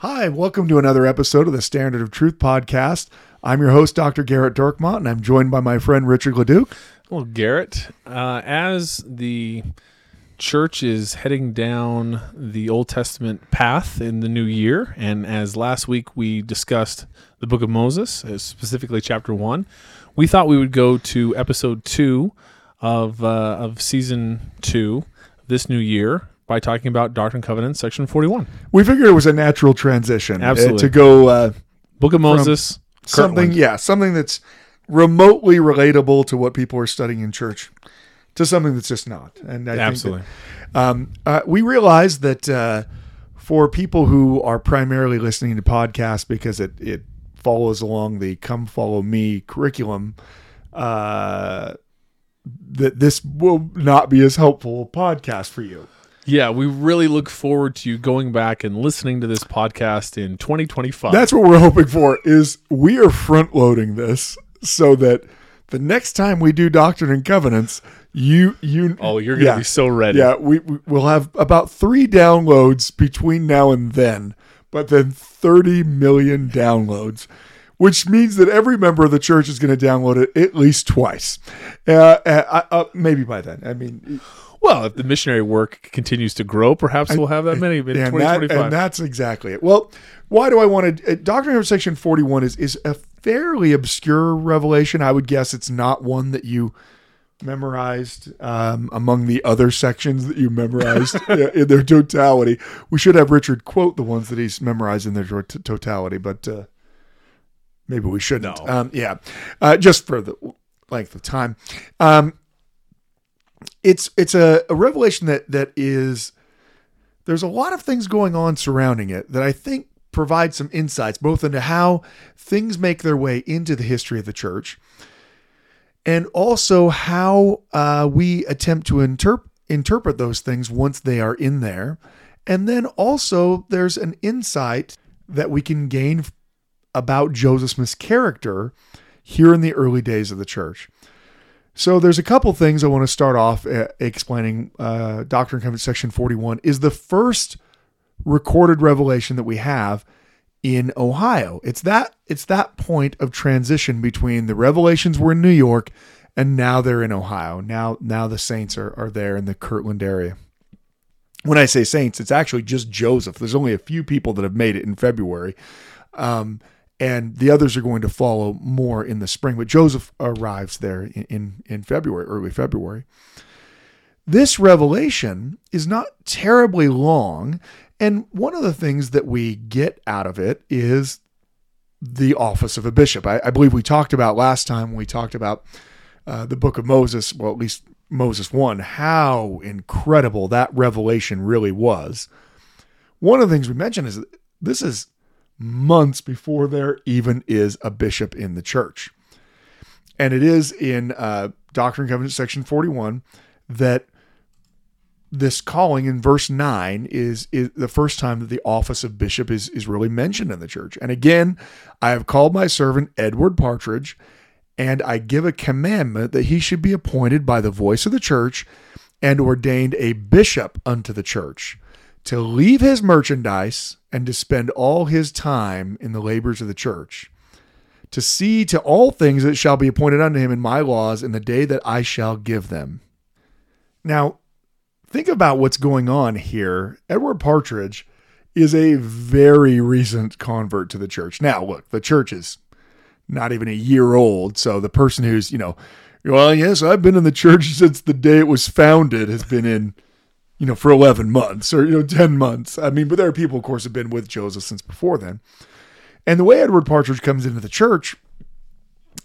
Hi, welcome to another episode of the Standard of Truth podcast. I'm your host, Dr. Gerrit Dirkmaat, and I'm joined by my friend Richard Leduc. Well, Gerrit, uh, as the church is heading down the Old Testament path in the new year, and as last week we discussed the book of Moses, uh, specifically chapter one, we thought we would go to episode two of, uh, of season two this new year by talking about Doctrine and Covenants, section 41. We figured it was a natural transition uh, Absolutely. to go uh, Book of Moses, something, Kirtland. yeah, something that's remotely relatable to what people are studying in church to something that's just not. And I Absolutely. think that, um, uh, we realize that uh, for people who are primarily listening to podcasts because it, it follows along the come follow me curriculum, uh, that this will not be as helpful a podcast for you. Yeah, we really look forward to you going back and listening to this podcast in 2025. That's what we're hoping for is we are front loading this so that the next time we do Doctrine and Covenants, you you oh, you're going to yeah, be so ready. yeah we we- we'll have about three downloads between now and then, but then 30 million downloads. Which means that every member of the church is going to download it at least twice, uh, uh, uh, maybe by then. I mean, Well, if the missionary work continues to grow, perhaps we'll have that many in and, that, 2025. and that's exactly it. Well, why do I want to? Uh, Doctrine of Section 41 is, is a fairly obscure revelation. I would guess it's not one that you memorized um, among the other sections that you memorized in their totality. We should have Richard quote the ones that he's memorized in their to- totality, but uh, maybe we shouldn't. No. Um, yeah, uh, just for the length of time. Um, it's it's a, a revelation that that is there's a lot of things going on surrounding it that I think provide some insights both into how things make their way into the history of the church and also how uh, we attempt to interp- interpret those things once they are in there. And then also, there's an insight that we can gain about Joseph Smith's character here in the early days of the church. So there's a couple things I want to start off uh, explaining. Uh, Doctrine and Covenants section 41 is the first recorded revelation that we have in Ohio. It's that it's that point of transition between the revelations were in New York and now they're in Ohio. Now now the saints are, are there in the Kirtland area. When I say saints, it's actually just Joseph. There's only a few people that have made it in February. Um, and the others are going to follow more in the spring. But Joseph arrives there in, in, in February, early February. This revelation is not terribly long. And one of the things that we get out of it is the office of a bishop. I, I believe we talked about last time when we talked about uh, the book of Moses, well, at least Moses 1, how incredible that revelation really was. One of the things we mentioned is this is months before there even is a bishop in the church. And it is in uh, Doctrine and Covenants section 41 that this calling in verse 9 is, is the first time that the office of bishop is, is really mentioned in the church. And again, I have called my servant Edward Partridge, and I give a commandment that he should be appointed by the voice of the church and ordained a bishop unto the church to leave his merchandise and to spend all his time in the labors of the church, to see to all things that shall be appointed unto him in my laws in the day that I shall give them. Now, think about what's going on here. Edward Partridge is a very recent convert to the church. Now, look, the church is not even a year old. So the person who's, you know, well, yes, I've been in the church since the day it was founded has been in, you know, for 11 months or, you know, 10 months. I mean, but there are people, of course, have been with Joseph since before then. And the way Edward Partridge comes into the church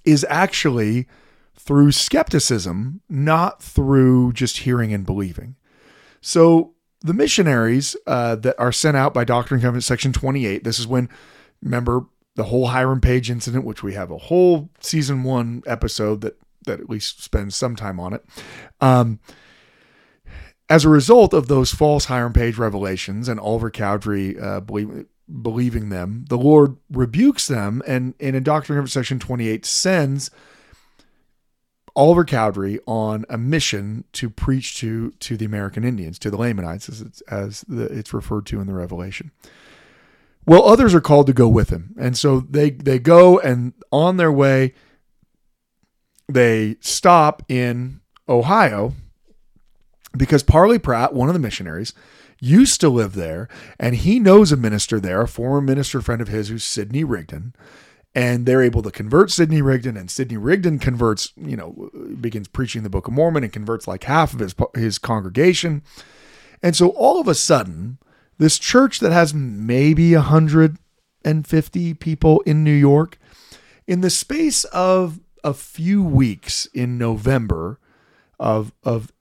is actually through skepticism, not through just hearing and believing. So the missionaries uh, that are sent out by Doctrine and Covenants Section 28, this is when, remember, the whole Hiram Page incident, which we have a whole season one episode that that at least spends some time on it. Um, as a result of those false Hiram Page revelations and Oliver Cowdery uh, believe, believing them, the Lord rebukes them and, and in Doctrine and Covenants Section 28 sends Oliver Cowdery on a mission to preach to to the American Indians, to the Lamanites, as it's, as the, it's referred to in the Revelation. Well, others are called to go with him, and so they they go and on their way, they stop in Ohio because Parley Pratt, one of the missionaries, used to live there, and he knows a minister there, a former minister friend of his, who's Sidney Rigdon and they're able to convert Sidney Rigdon, and Sidney Rigdon converts, you know, begins preaching the Book of Mormon and converts like half of his his congregation, and so all of a sudden, this church that has maybe a hundred and fifty people in New York, in the space of a few weeks in November of of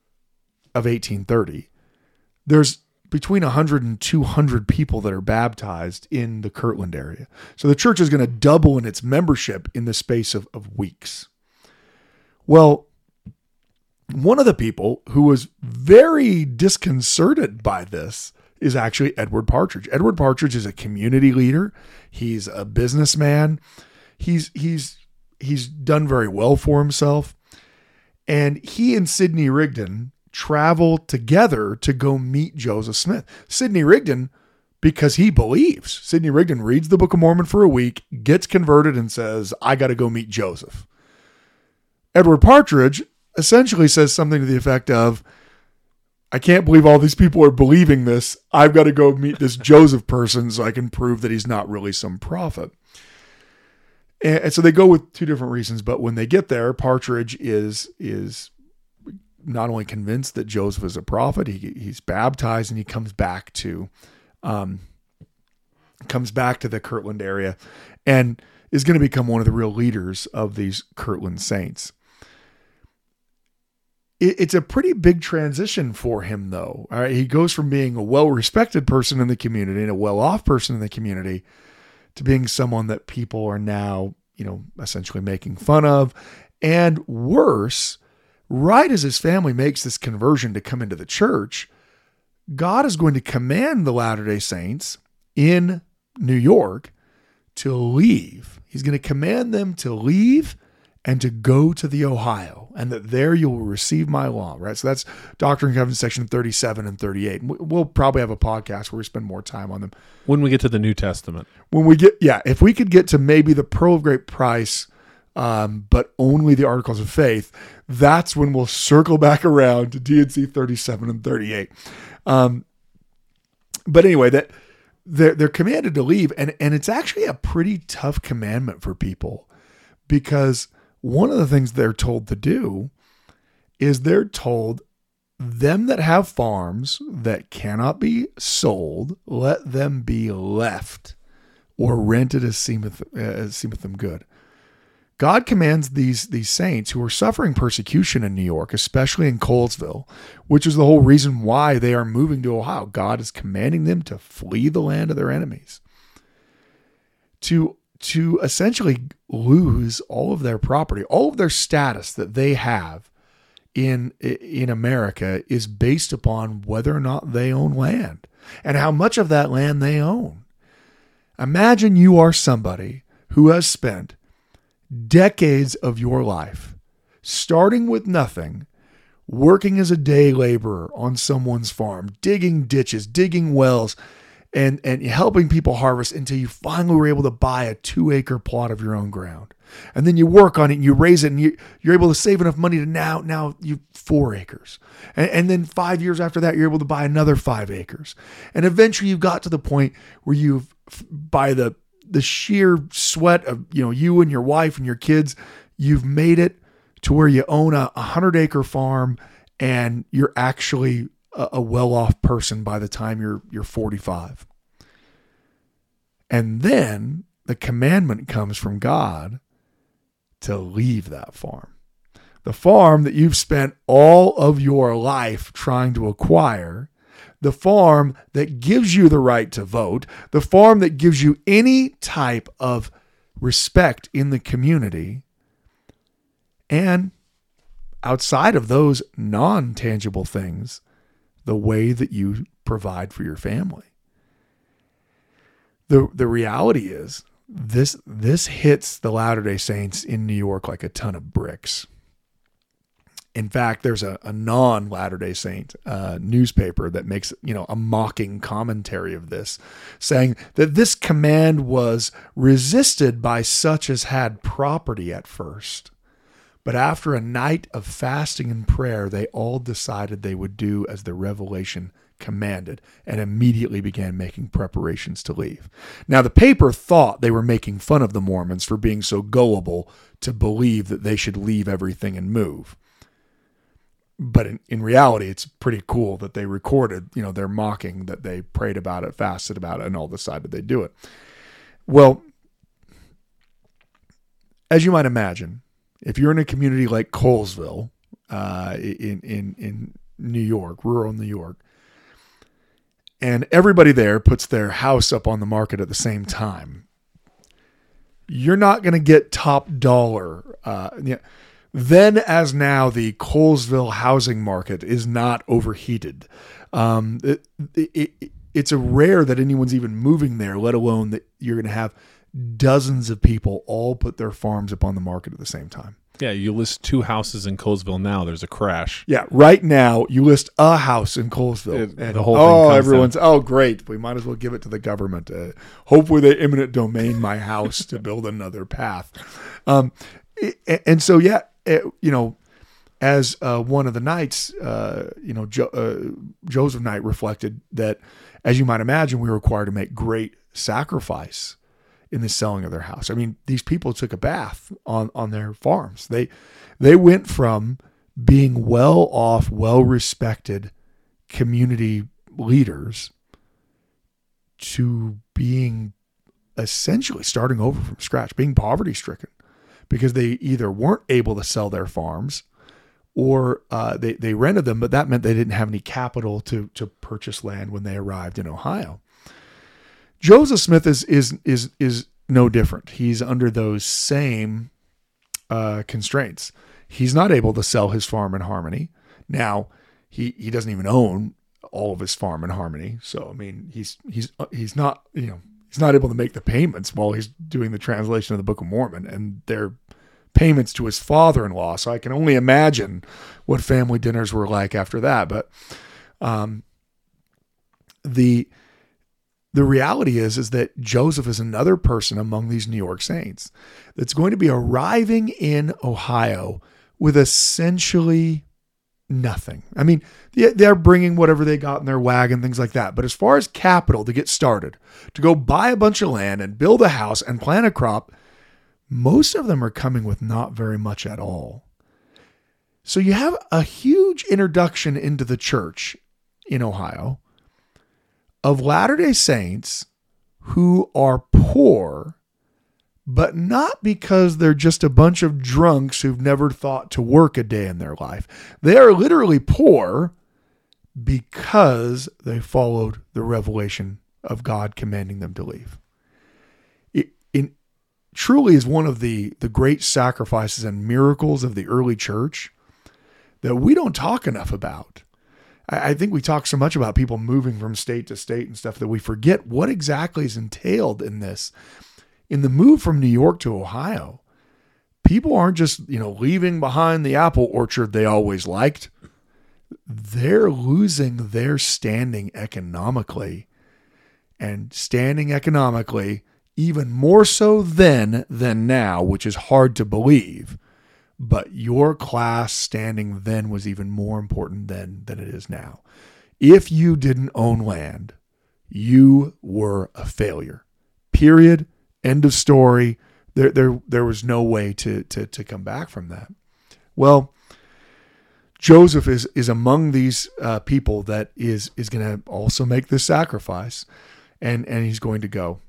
of 1830, there's between 100 and 200 people that are baptized in the Kirtland area. So the church is going to double in its membership in the space of, of weeks. Well, one of the people who was very disconcerted by this is actually Edward Partridge. Edward Partridge is a community leader. He's a businessman. He's he's he's done very well for himself. And he and Sidney Rigdon travel together to go meet Joseph Smith. Sidney Rigdon, because he believes, Sidney Rigdon reads the Book of Mormon for a week, gets converted, and says, I got to go meet Joseph. Edward Partridge essentially says something to the effect of, I can't believe all these people are believing this. I've got to go meet this Joseph person so I can prove that he's not really some prophet. And, so they go with two different reasons, but when they get there, Partridge is is not only convinced that Joseph is a prophet, he, he's baptized and he comes back to, um, comes back to the Kirtland area, and is going to become one of the real leaders of these Kirtland saints. It, it's a pretty big transition for him, though. All right, he goes from being a well-respected person in the community and a well-off person in the community to being someone that people are now, you know, essentially making fun of, and worse right as his family makes this conversion to come into the church, God is going to command the Latter day Saints in New York to leave. He's going to command them to leave and to go to the Ohio, and that there you will receive my law, right? So that's Doctrine and Covenants section 37 and 38. We'll probably have a podcast where we spend more time on them. When we get to the New Testament. When we get, yeah, if we could get to maybe the Pearl of Great Price um, but only the articles of faith, that's when we'll circle back around to D&C 37 and 38. Um, but anyway, that they're, they're commanded to leave, and, and it's actually a pretty tough commandment for people because one of the things they're told to do is they're told them that have farms that cannot be sold, let them be left or rented as seemeth, as seemeth them good. God commands these these saints who are suffering persecution in New York, especially in Colesville, which is the whole reason why they are moving to Ohio. God is commanding them to flee the land of their enemies. To to essentially lose all of their property, all of their status that they have in in America is based upon whether or not they own land and how much of that land they own. Imagine you are somebody who has spent decades of your life, starting with nothing, working as a day laborer on someone's farm, digging ditches, digging wells, and, and helping people harvest until you finally were able to buy a two acre plot of your own ground. And then you work on it and you raise it and you, you're able to save enough money to now, now you four acres. And, and then five years after that, you're able to buy another five acres. And eventually you've got to the point where you've, by the the sheer sweat of you know you and your wife and your kids you've made it to where you own a 100 acre farm and you're actually a, a well-off person by the time you're you're 45 and then the commandment comes from God to leave that farm. The farm that you've spent all of your life trying to acquire the farm that gives you the right to vote, the farm that gives you any type of respect in the community, and outside of those non tangible things, the way that you provide for your family. The, the reality is this this hits the Latter-day Saints in New York like a ton of bricks. In fact, there's a, a non Latter day Saint uh, newspaper that makes you know a mocking commentary of this, saying that this command was resisted by such as had property at first. But after a night of fasting and prayer, they all decided they would do as the revelation commanded and immediately began making preparations to leave. Now, the paper thought they were making fun of the Mormons for being so gullible to believe that they should leave everything and move but in, in reality, it's pretty cool that they recorded, you know, they're mocking that they prayed about it, fasted about it, and all decided they do it. Well, as you might imagine, if you're in a community like Colesville, uh, in in in New York, rural New York, and everybody there puts their house up on the market at the same time, you're not going to get top dollar. Uh, yeah then as now, the Colesville housing market is not overheated. Um, it, it, it, it's a rare that anyone's even moving there, let alone that you're going to have dozens of people all put their farms up on the market at the same time. Yeah, you list two houses in Colesville now. There's a crash. Yeah, right now you list a house in Colesville, and the whole oh, everyone's oh great. We might as well give it to the government. Uh, hopefully, they eminent domain my house to build another path. Um, and so yeah, it, you know, as uh, one of the knights, uh, you know, jo- uh, Joseph Knight reflected that, as you might imagine, we were required to make great sacrifice in the selling of their house. I mean, these people took a bath on on their farms. They they went from being well off, well respected community leaders to being essentially starting over from scratch, being poverty stricken because they either weren't able to sell their farms or uh, they, they rented them, but that meant they didn't have any capital to, to purchase land when they arrived in Ohio. Joseph Smith is is is is no different. He's under those same uh, constraints. He's not able to sell his farm in Harmony. Now, he he doesn't even own all of his farm in Harmony. So I mean, he's he's uh, he's not you know he's not able to make the payments while he's doing the translation of the Book of Mormon, and they're payments to his father-in-law. So I can only imagine what family dinners were like after that. But um, the the reality is is that Joseph is another person among these New York saints that's going to be arriving in Ohio with essentially nothing. I mean, they're bringing whatever they got in their wagon, things like that. But as far as capital to get started, to go buy a bunch of land and build a house and plant a crop, most of them are coming with not very much at all. So you have a huge introduction into the church in Ohio of Latter day Saints who are poor, but not because they're just a bunch of drunks who've never thought to work a day in their life. They are literally poor because they followed the revelation of God commanding them to leave. It, it truly is one of the, the great sacrifices and miracles of the early church that we don't talk enough about. I think we talk so much about people moving from state to state and stuff that we forget what exactly is entailed in this. In the move from New York to Ohio, people aren't just, you know, leaving behind the apple orchard they always liked. They're losing their standing economically and standing economically even more so then than now, which is hard to believe but your class standing then was even more important then than it is now. If you didn't own land, you were a failure. Period. End of story. There, there, there was no way to, to, to come back from that. Well, Joseph is, is among these uh, people that is, is going to also make this sacrifice, and, and he's going to go.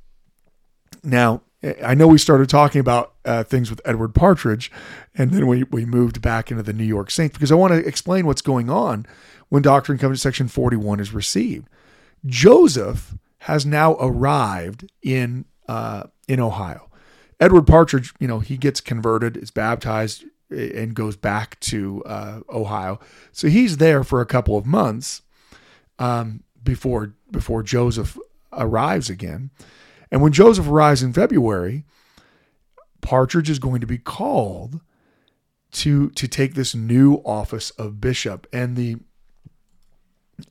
Now, I know we started talking about uh, things with Edward Partridge, and then we, we moved back into the New York Saints because I want to explain what's going on when Doctrine and Covenants section 41 is received. Joseph has now arrived in uh, in Ohio. Edward Partridge, you know, he gets converted, is baptized, and goes back to uh, Ohio. So he's there for a couple of months um, before before Joseph arrives again. And when Joseph arrives in February, Partridge is going to be called to to take this new office of bishop, and the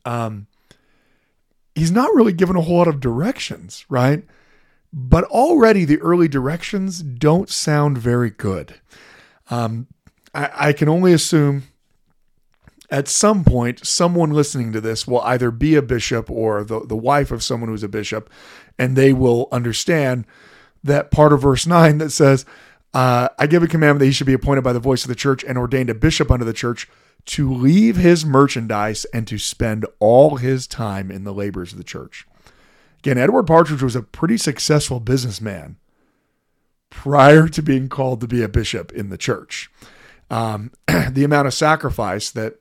um he's not really given a whole lot of directions, right? But already the early directions don't sound very good. Um, I, I can only assume at some point, someone listening to this will either be a bishop or the, the wife of someone who's a bishop, and they will understand that part of verse 9 that says, uh, I give a commandment that he should be appointed by the voice of the church and ordained a bishop unto the church to leave his merchandise and to spend all his time in the labors of the church. Again, Edward Partridge was a pretty successful businessman prior to being called to be a bishop in the church. Um, the amount of sacrifice that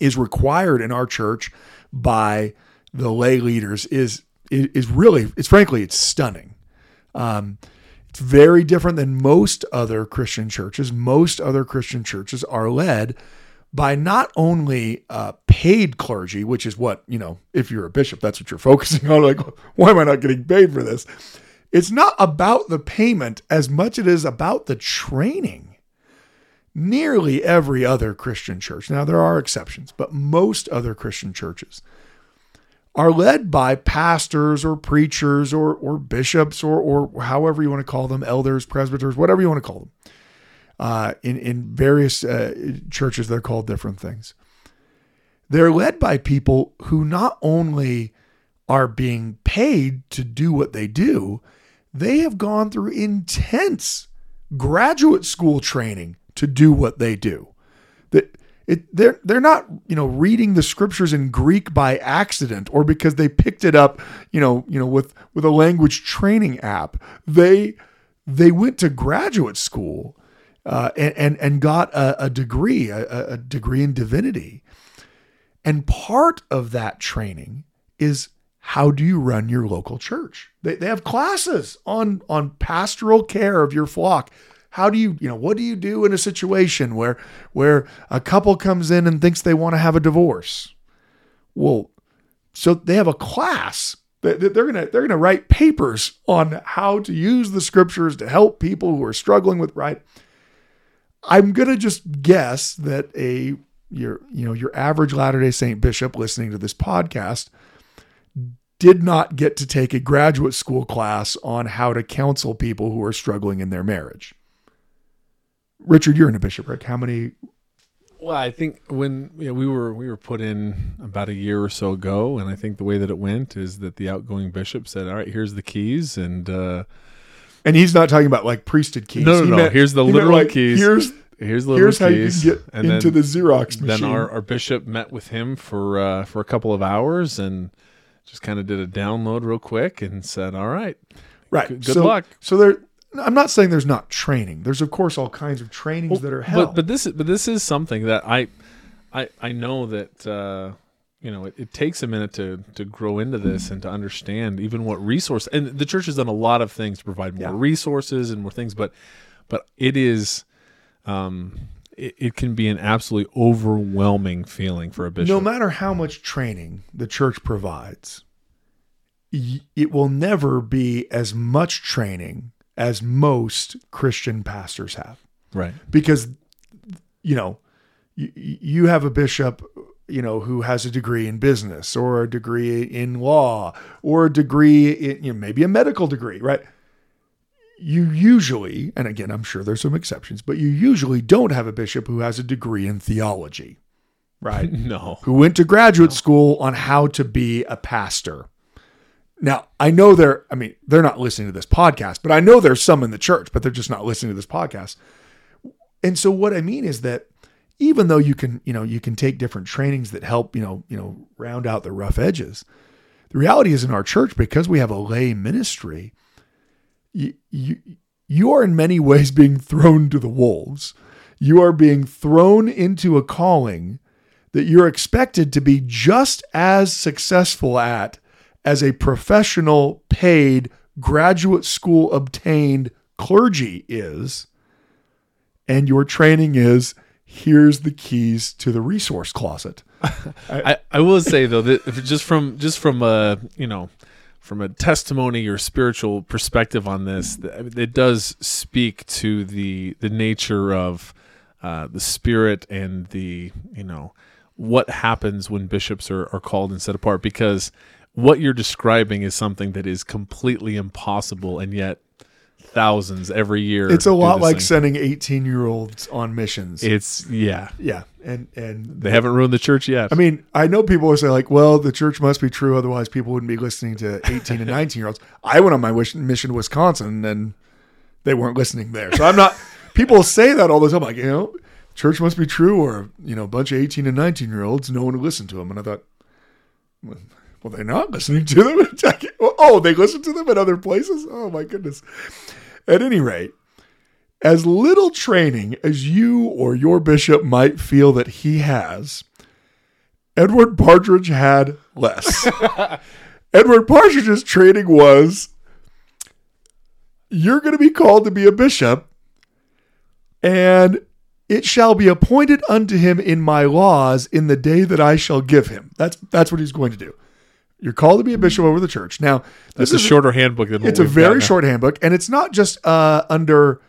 is required in our church by the lay leaders is is really it's frankly it's stunning. Um, it's very different than most other Christian churches. Most other Christian churches are led by not only uh, paid clergy, which is what you know. If you're a bishop, that's what you're focusing on. Like, why am I not getting paid for this? It's not about the payment as much as it is about the training nearly every other Christian church, now there are exceptions, but most other Christian churches are led by pastors or preachers or, or bishops or, or however you want to call them, elders, presbyters, whatever you want to call them. Uh, in, in various uh, churches, they're called different things. They're led by people who not only are being paid to do what they do, they have gone through intense graduate school training to do what they do. That it, they're they're not you know reading the scriptures in Greek by accident or because they picked it up you know you know with with a language training app. They they went to graduate school uh, and, and got a, a degree a, a degree in divinity. And part of that training is how do you run your local church? They, they have classes on on pastoral care of your flock how do you, you know, what do you do in a situation where where a couple comes in and thinks they want to have a divorce? Well, so they have a class they're gonna they're gonna write papers on how to use the scriptures to help people who are struggling with right. I'm gonna just guess that a your you know your average Latter Day Saint bishop listening to this podcast did not get to take a graduate school class on how to counsel people who are struggling in their marriage. Richard, you're in a bishopric. How many? Well, I think when you know, we were we were put in about a year or so ago, and I think the way that it went is that the outgoing bishop said, "All right, here's the keys," and uh, and he's not talking about like priesthood keys. No, no, no. Meant, here's the literal like, keys. Here's here's the here's how keys. you can get and into then, the Xerox machine. Then our, our bishop met with him for uh, for a couple of hours and just kind of did a download real quick and said, "All right, right, good, so, luck." So there I'm not saying there's not training. There's of course all kinds of trainings well, that are held. But, but this is but this is something that I I I know that uh, you know it, it, takes a minute to to grow into this and to understand even what resource and the church has done a lot of things to provide more yeah. resources and more things, but but it is um it, it can be an absolutely overwhelming feeling for a bishop. No matter how much training the church provides, it will never be as much training as most Christian pastors have. Right. Because, you know, you, you have a bishop, you know, who has a degree in business or a degree in law or a degree in, you know, maybe a medical degree, right? You usually, and again, I'm sure there's some exceptions, but you usually don't have a bishop who has a degree in theology, right? no. Who went to graduate no. school on how to be a pastor now, I know they're, I mean, they're not listening to this podcast, but I know there's some in the church, but they're just not listening to this podcast. And so what I mean is that even though you can, you know, you can take different trainings that help, you know, you know, round out the rough edges. The reality is in our church, because we have a lay ministry, you, you, you are in many ways being thrown to the wolves. You are being thrown into a calling that you're expected to be just as successful at as a professional, paid, graduate school obtained clergy is. And your training is here's the keys to the resource closet. I, I will say though that just from just from a you know from a testimony or spiritual perspective on this, it does speak to the the nature of uh, the spirit and the you know what happens when bishops are, are called and set apart because what you're describing is something that is completely impossible and yet thousands every year. It's a lot like thing. sending 18 year olds on missions. It's yeah. yeah. And, and They haven't ruined the church yet. I mean, I know people will say like, well, the church must be true. Otherwise people wouldn't be listening to 18 and 19 year olds. I went on my wish- mission to Wisconsin and they weren't listening there. So I'm not, people say that all the time. Like, you know, church must be true or, you know, a bunch of 18 and 19 year olds, no one would listen to them. And I thought, well, well, they're not listening to them. oh, they listen to them in other places? Oh my goodness. At any rate, as little training as you or your bishop might feel that he has, Edward Partridge had less. Edward Partridge's training was you're going to be called to be a bishop, and it shall be appointed unto him in my laws in the day that I shall give him. That's that's what he's going to do. You're called to be a bishop over the church. Now, That's this a is- shorter handbook than it's a very short handbook, and it's not just uh, under,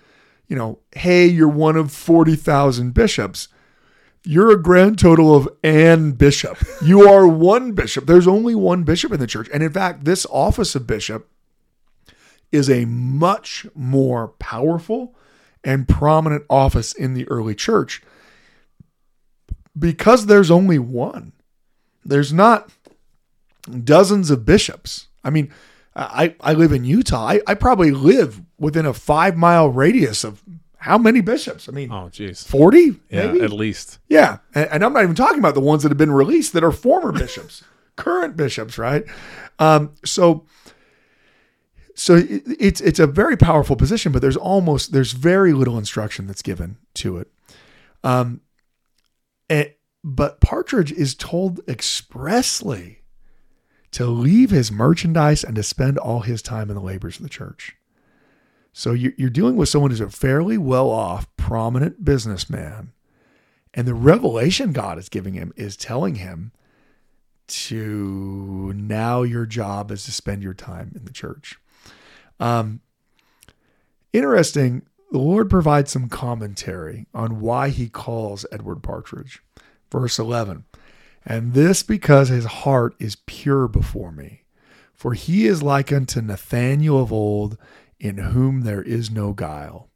you know, hey, you're one of forty thousand bishops. You're a grand total of an bishop. You are one bishop. There's only one bishop in the church, and in fact, this office of bishop is a much more powerful and prominent office in the early church because there's only one. There's not dozens of bishops. I mean, I, I live in Utah. I, I probably live within a five mile radius of how many bishops? I mean, Oh, jeez. 40? Yeah, maybe? at least. Yeah. And, and I'm not even talking about the ones that have been released that are former bishops, current bishops, right? Um, so, so it, it's it's a very powerful position, but there's almost there's very little instruction that's given to it. Um, and, but Partridge is told expressly to leave his merchandise and to spend all his time in the labors of the church. So you're, dealing with someone who's a fairly well off, prominent businessman. And the revelation God is giving him is telling him to now your job is to spend your time in the church. Um, interesting, the Lord provides some commentary on why he calls Edward Partridge. Verse 11 And this because his heart is pure before me, for he is like unto Nathanael of old, in whom there is no guile.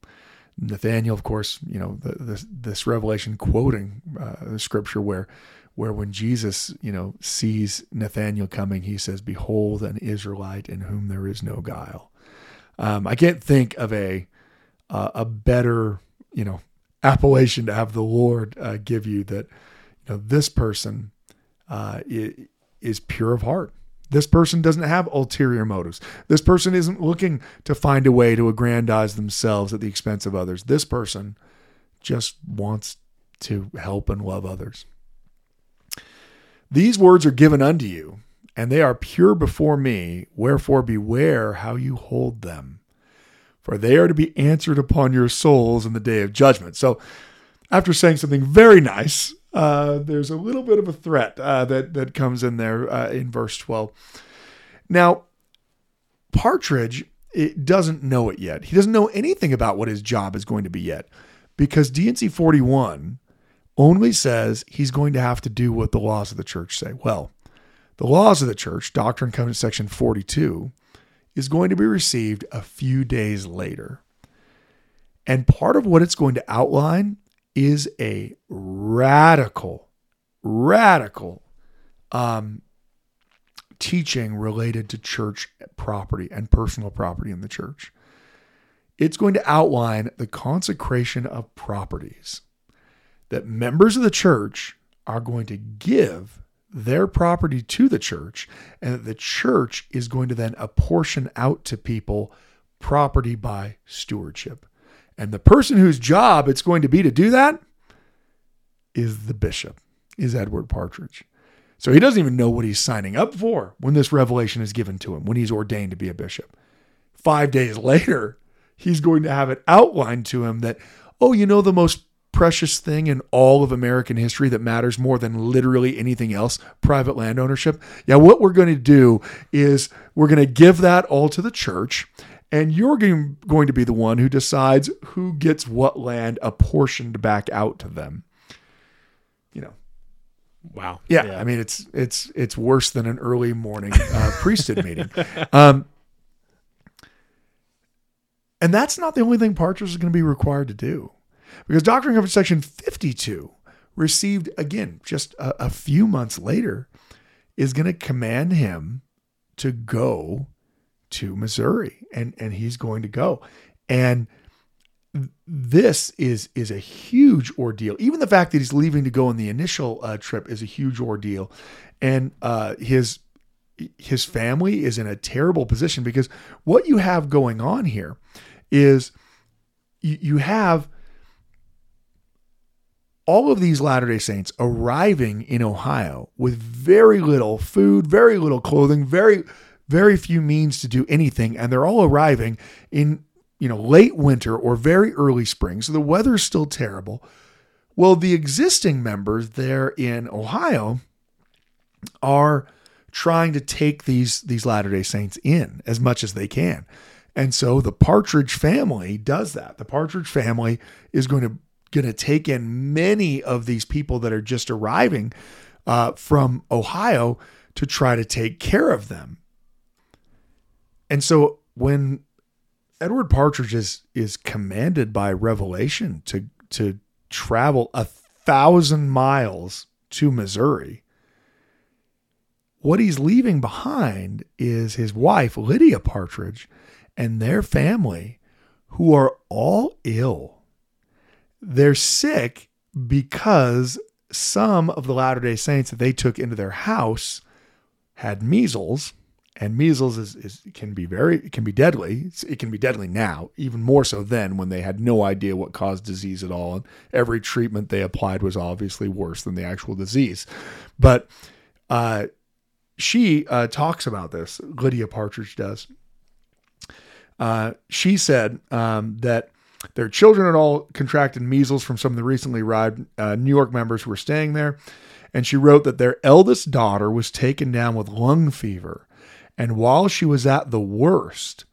Nathaniel, of course, you know the, this, this revelation quoting uh, the scripture where, where when Jesus, you know, sees Nathaniel coming, he says, "Behold, an Israelite in whom there is no guile." Um, I can't think of a uh, a better, you know, appellation to have the Lord uh, give you that, you know, this person uh, is pure of heart. This person doesn't have ulterior motives. This person isn't looking to find a way to aggrandize themselves at the expense of others. This person just wants to help and love others. These words are given unto you, and they are pure before me. Wherefore, beware how you hold them, for they are to be answered upon your souls in the day of judgment. So, after saying something very nice, uh, there's a little bit of a threat uh, that that comes in there uh, in verse 12. Now, Partridge it doesn't know it yet. He doesn't know anything about what his job is going to be yet, because D&C 41 only says he's going to have to do what the laws of the church say. Well, the laws of the church, Doctrine and Covenant section 42, is going to be received a few days later. And part of what it's going to outline is a radical, radical um, teaching related to church property and personal property in the church. It's going to outline the consecration of properties that members of the church are going to give their property to the church and that the church is going to then apportion out to people property by stewardship. And the person whose job it's going to be to do that is the bishop, is Edward Partridge. So he doesn't even know what he's signing up for when this revelation is given to him, when he's ordained to be a bishop. Five days later, he's going to have it outlined to him that, oh, you know, the most precious thing in all of American history that matters more than literally anything else private land ownership. Yeah, what we're going to do is we're going to give that all to the church, and you're going to be the one who decides who gets what land apportioned back out to them. You know, Wow. yeah, I mean it's it's it's worse than an early morning uh, priesthood meeting, um, and that's not the only thing Partridge is going to be required to do, because Doctrine and Covenants section fifty two received again just a, a few months later is going to command him to go to Missouri, and and he's going to go, and this is is a huge ordeal. Even the fact that he's leaving to go on the initial uh, trip is a huge ordeal, and uh, his his family is in a terrible position because what you have going on here is you, you have all of these Latter day Saints arriving in Ohio with very little food, very little clothing, very very few means to do anything, and they're all arriving in you know, late winter or very early spring. So the weather's still terrible. Well, the existing members there in Ohio are trying to take these these Latter-day Saints in as much as they can. And so the Partridge family does that. The Partridge family is going to going to take in many of these people that are just arriving uh, from Ohio to try to take care of them. And so when Edward Partridge is is commanded by revelation to to travel a thousand miles to Missouri. What he's leaving behind is his wife, Lydia Partridge, and their family, who are all ill. They're sick because some of the Latter day Saints that they took into their house had measles and measles is, is can be very can be deadly. It can be deadly now, even more so then when they had no idea what caused disease at all, and every treatment they applied was obviously worse than the actual disease. But uh, she uh, talks about this. Lydia Partridge does. Uh, she said um, that their children had all contracted measles from some of the recently arrived uh, New York members who were staying there. And she wrote that their eldest daughter was taken down with lung fever and while she was at the worst,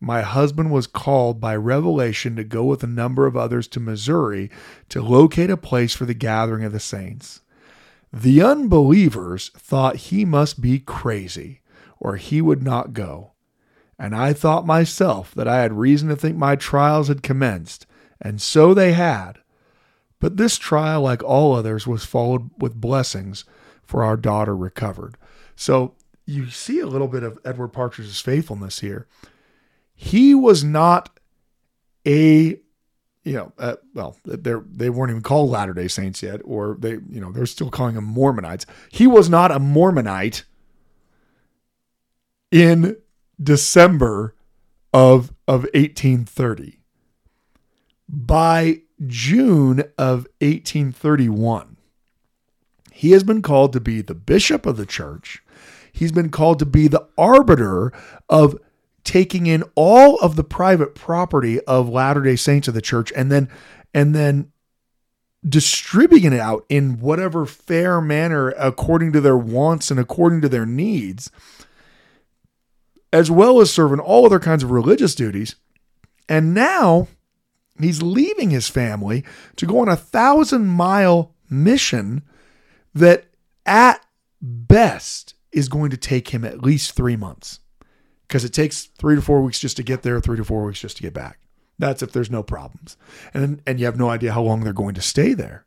my husband was called by revelation to go with a number of others to Missouri to locate a place for the gathering of the saints. The unbelievers thought he must be crazy, or he would not go. And I thought myself that I had reason to think my trials had commenced, and so they had. But this trial, like all others, was followed with blessings, for our daughter recovered. So you see a little bit of Edward Partridge's faithfulness here. He was not a you know, uh, well, they're they weren't even called Latter Day Saints yet, or they, you know, they're still calling them Mormonites. He was not a Mormonite in December of of 1830. By June of 1831, he has been called to be the bishop of the church He's been called to be the arbiter of taking in all of the private property of Latter-day Saints of the church and then and then distributing it out in whatever fair manner according to their wants and according to their needs as well as serving all other kinds of religious duties. And now he's leaving his family to go on a thousand mile mission that at best is going to take him at least three months because it takes three to four weeks just to get there, three to four weeks just to get back. That's if there's no problems. And, and you have no idea how long they're going to stay there.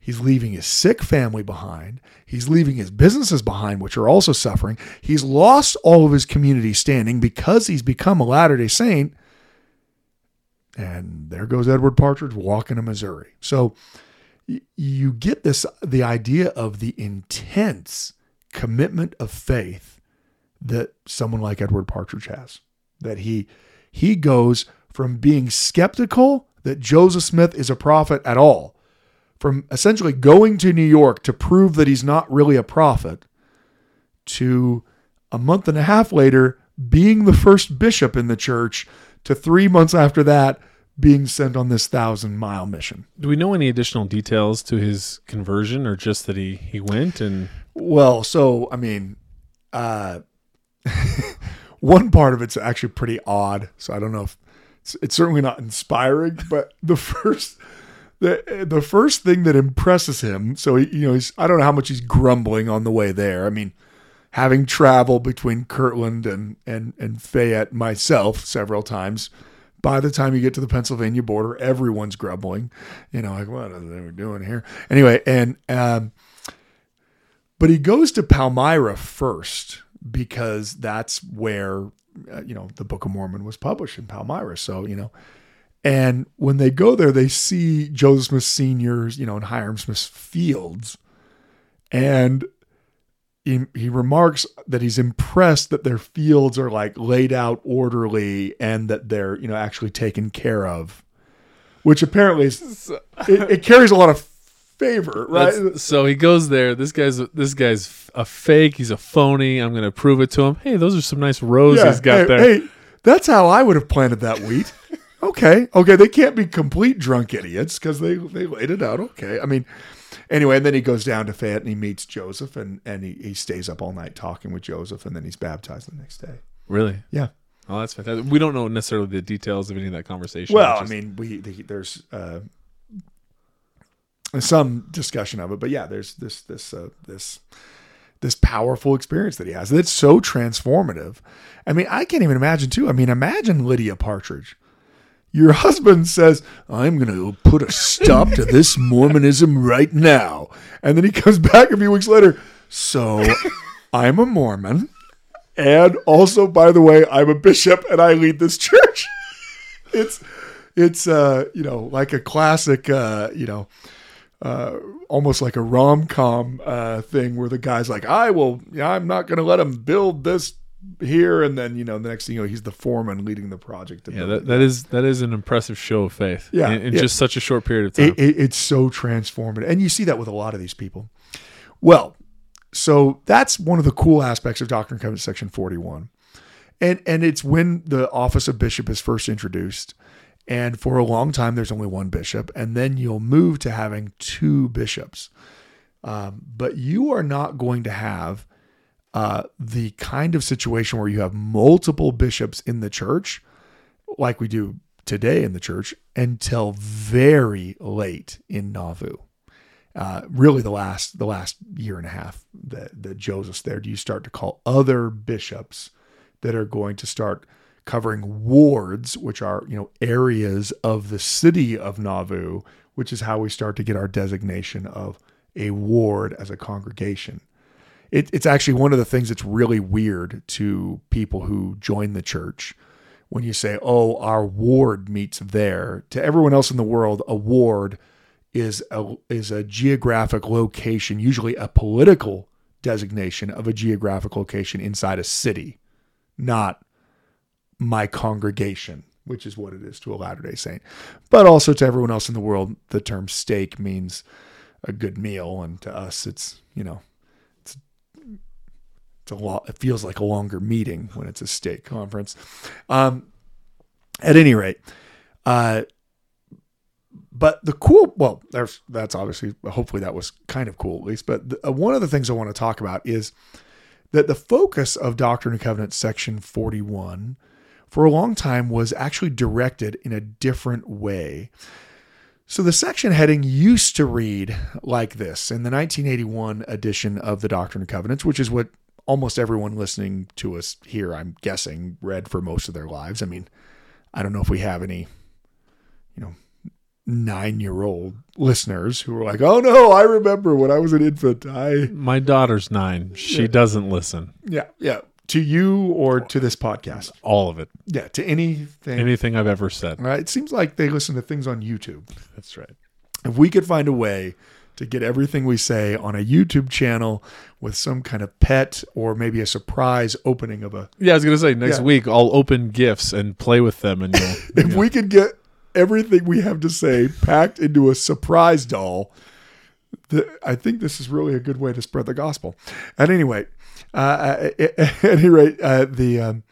He's leaving his sick family behind. He's leaving his businesses behind, which are also suffering. He's lost all of his community standing because he's become a Latter day Saint. And there goes Edward Partridge walking to Missouri. So you get this the idea of the intense commitment of faith that someone like Edward Partridge has. that he he goes from being skeptical that Joseph Smith is a prophet at all, from essentially going to New York to prove that he's not really a prophet, to a month and a half later being the first bishop in the church, to three months after that being sent on this thousand mile mission. Do we know any additional details to his conversion, or just that he he went and? Well, so I mean, uh, one part of it's actually pretty odd. So I don't know if it's, it's certainly not inspiring, but the first. The, the first thing that impresses him, so he, you know, he's I don't know how much he's grumbling on the way there. I mean, having traveled between Kirtland and and and Fayette myself several times, by the time you get to the Pennsylvania border, everyone's grumbling, you know, like what are they doing here? Anyway, and um, but he goes to Palmyra first because that's where uh, you know the Book of Mormon was published in Palmyra. So you know, and when they go there, they see Joseph Smith Senior's, you know, and Hyrum Smith's fields, and he, he remarks that he's impressed that their fields are like laid out orderly and that they're you know actually taken care of, which apparently is, it, it carries a lot of favor, right? That's- so he goes there. This guy's this guy's a fake. He's a phony. I'm gonna prove it to him. Hey, those are some nice rows he's got hey, there. hey, that's how I would have planted that wheat. okay, okay, they can't be complete drunk idiots because they they laid it out. Okay, I mean, anyway, and then he goes down to Fayette and he meets Joseph and and he, he stays up all night talking with Joseph and then he's baptized the next day. Really? Yeah. Oh, that's fantastic. We don't know necessarily the details of any of that conversation. Well, It's I mean, we the, there's uh, some discussion of it, but yeah, there's this this uh, this this powerful experience that he has that's so transformative. I mean, I can't even imagine too. I mean, imagine Lydia Partridge. Your husband says, "I'm going to put a stop to this Mormonism right now," and then he comes back a few weeks later. So, I'm a Mormon, and also, by the way, I'm a bishop and I lead this church. it's it's uh you know like a classic uh you know uh almost like a rom-com uh thing where the guy's like I will yeah, I'm not going to let him build this here and then you know the next thing you know he's the foreman leading the project yeah, that, that is that is an impressive show of faith. Yeah, in, in yeah. just such a short period of time. it, it, it's so transformative and you see that with a lot of these people well so that's one of the cool aspects of doctrine and covenants section 41 and and it's when the office of bishop is first introduced and for a long time there's only one bishop and then you'll move to having two bishops um, but you are not going to have uh, the kind of situation where you have multiple bishops in the church like we do today in the church until very late in Nauvoo. Uh, really, the last the last year and a half that that Joseph's there, do you start to call other bishops that are going to start covering wards, which are you know areas of the city of Nauvoo, which is how we start to get our designation of a ward as a congregation. It, it's actually one of the things that's really weird to people who join the church when you say, "Oh, our ward meets there." To everyone else in the world, a ward is a is a geographic location, usually a political designation of a geographic location inside a city, not my congregation, which is what it is to a Latter-day Saint. But also to everyone else in the world, the term steak means a good meal, and to us, it's you know, it's it's a lot. It feels like a longer meeting when it's a stake conference. Um, at any rate, uh, but the cool, well, that's obviously, hopefully that was kind of cool at least. But the, uh, one of the things I want to talk about is that the focus of Doctrine and Covenants section 41 for a long time was actually directed in a different way. So the section heading used to read like this in the 1981 edition of the Doctrine and Covenants, which is what almost everyone listening to us here, I'm guessing, read for most of their lives. I mean, I don't know if we have any, you know, nine year old listeners who are like, oh no, I remember when I was an infant. I, My daughter's nine. She doesn't listen. yeah, yeah. To you or to this podcast? All of it. Yeah, to anything. Anything I've ever said. Right? It seems like they listen to things on YouTube. That's right. If we could find a way to get everything we say on a YouTube channel with some kind of pet or maybe a surprise opening of a. Yeah, I was gonna say next Yeah. week I'll open gifts and play with them, and you'll. If we could get everything we have to say packed into a surprise doll, the, I think this is really a good way to spread the gospel. At any rate, uh, at, at any rate, uh, the. Um,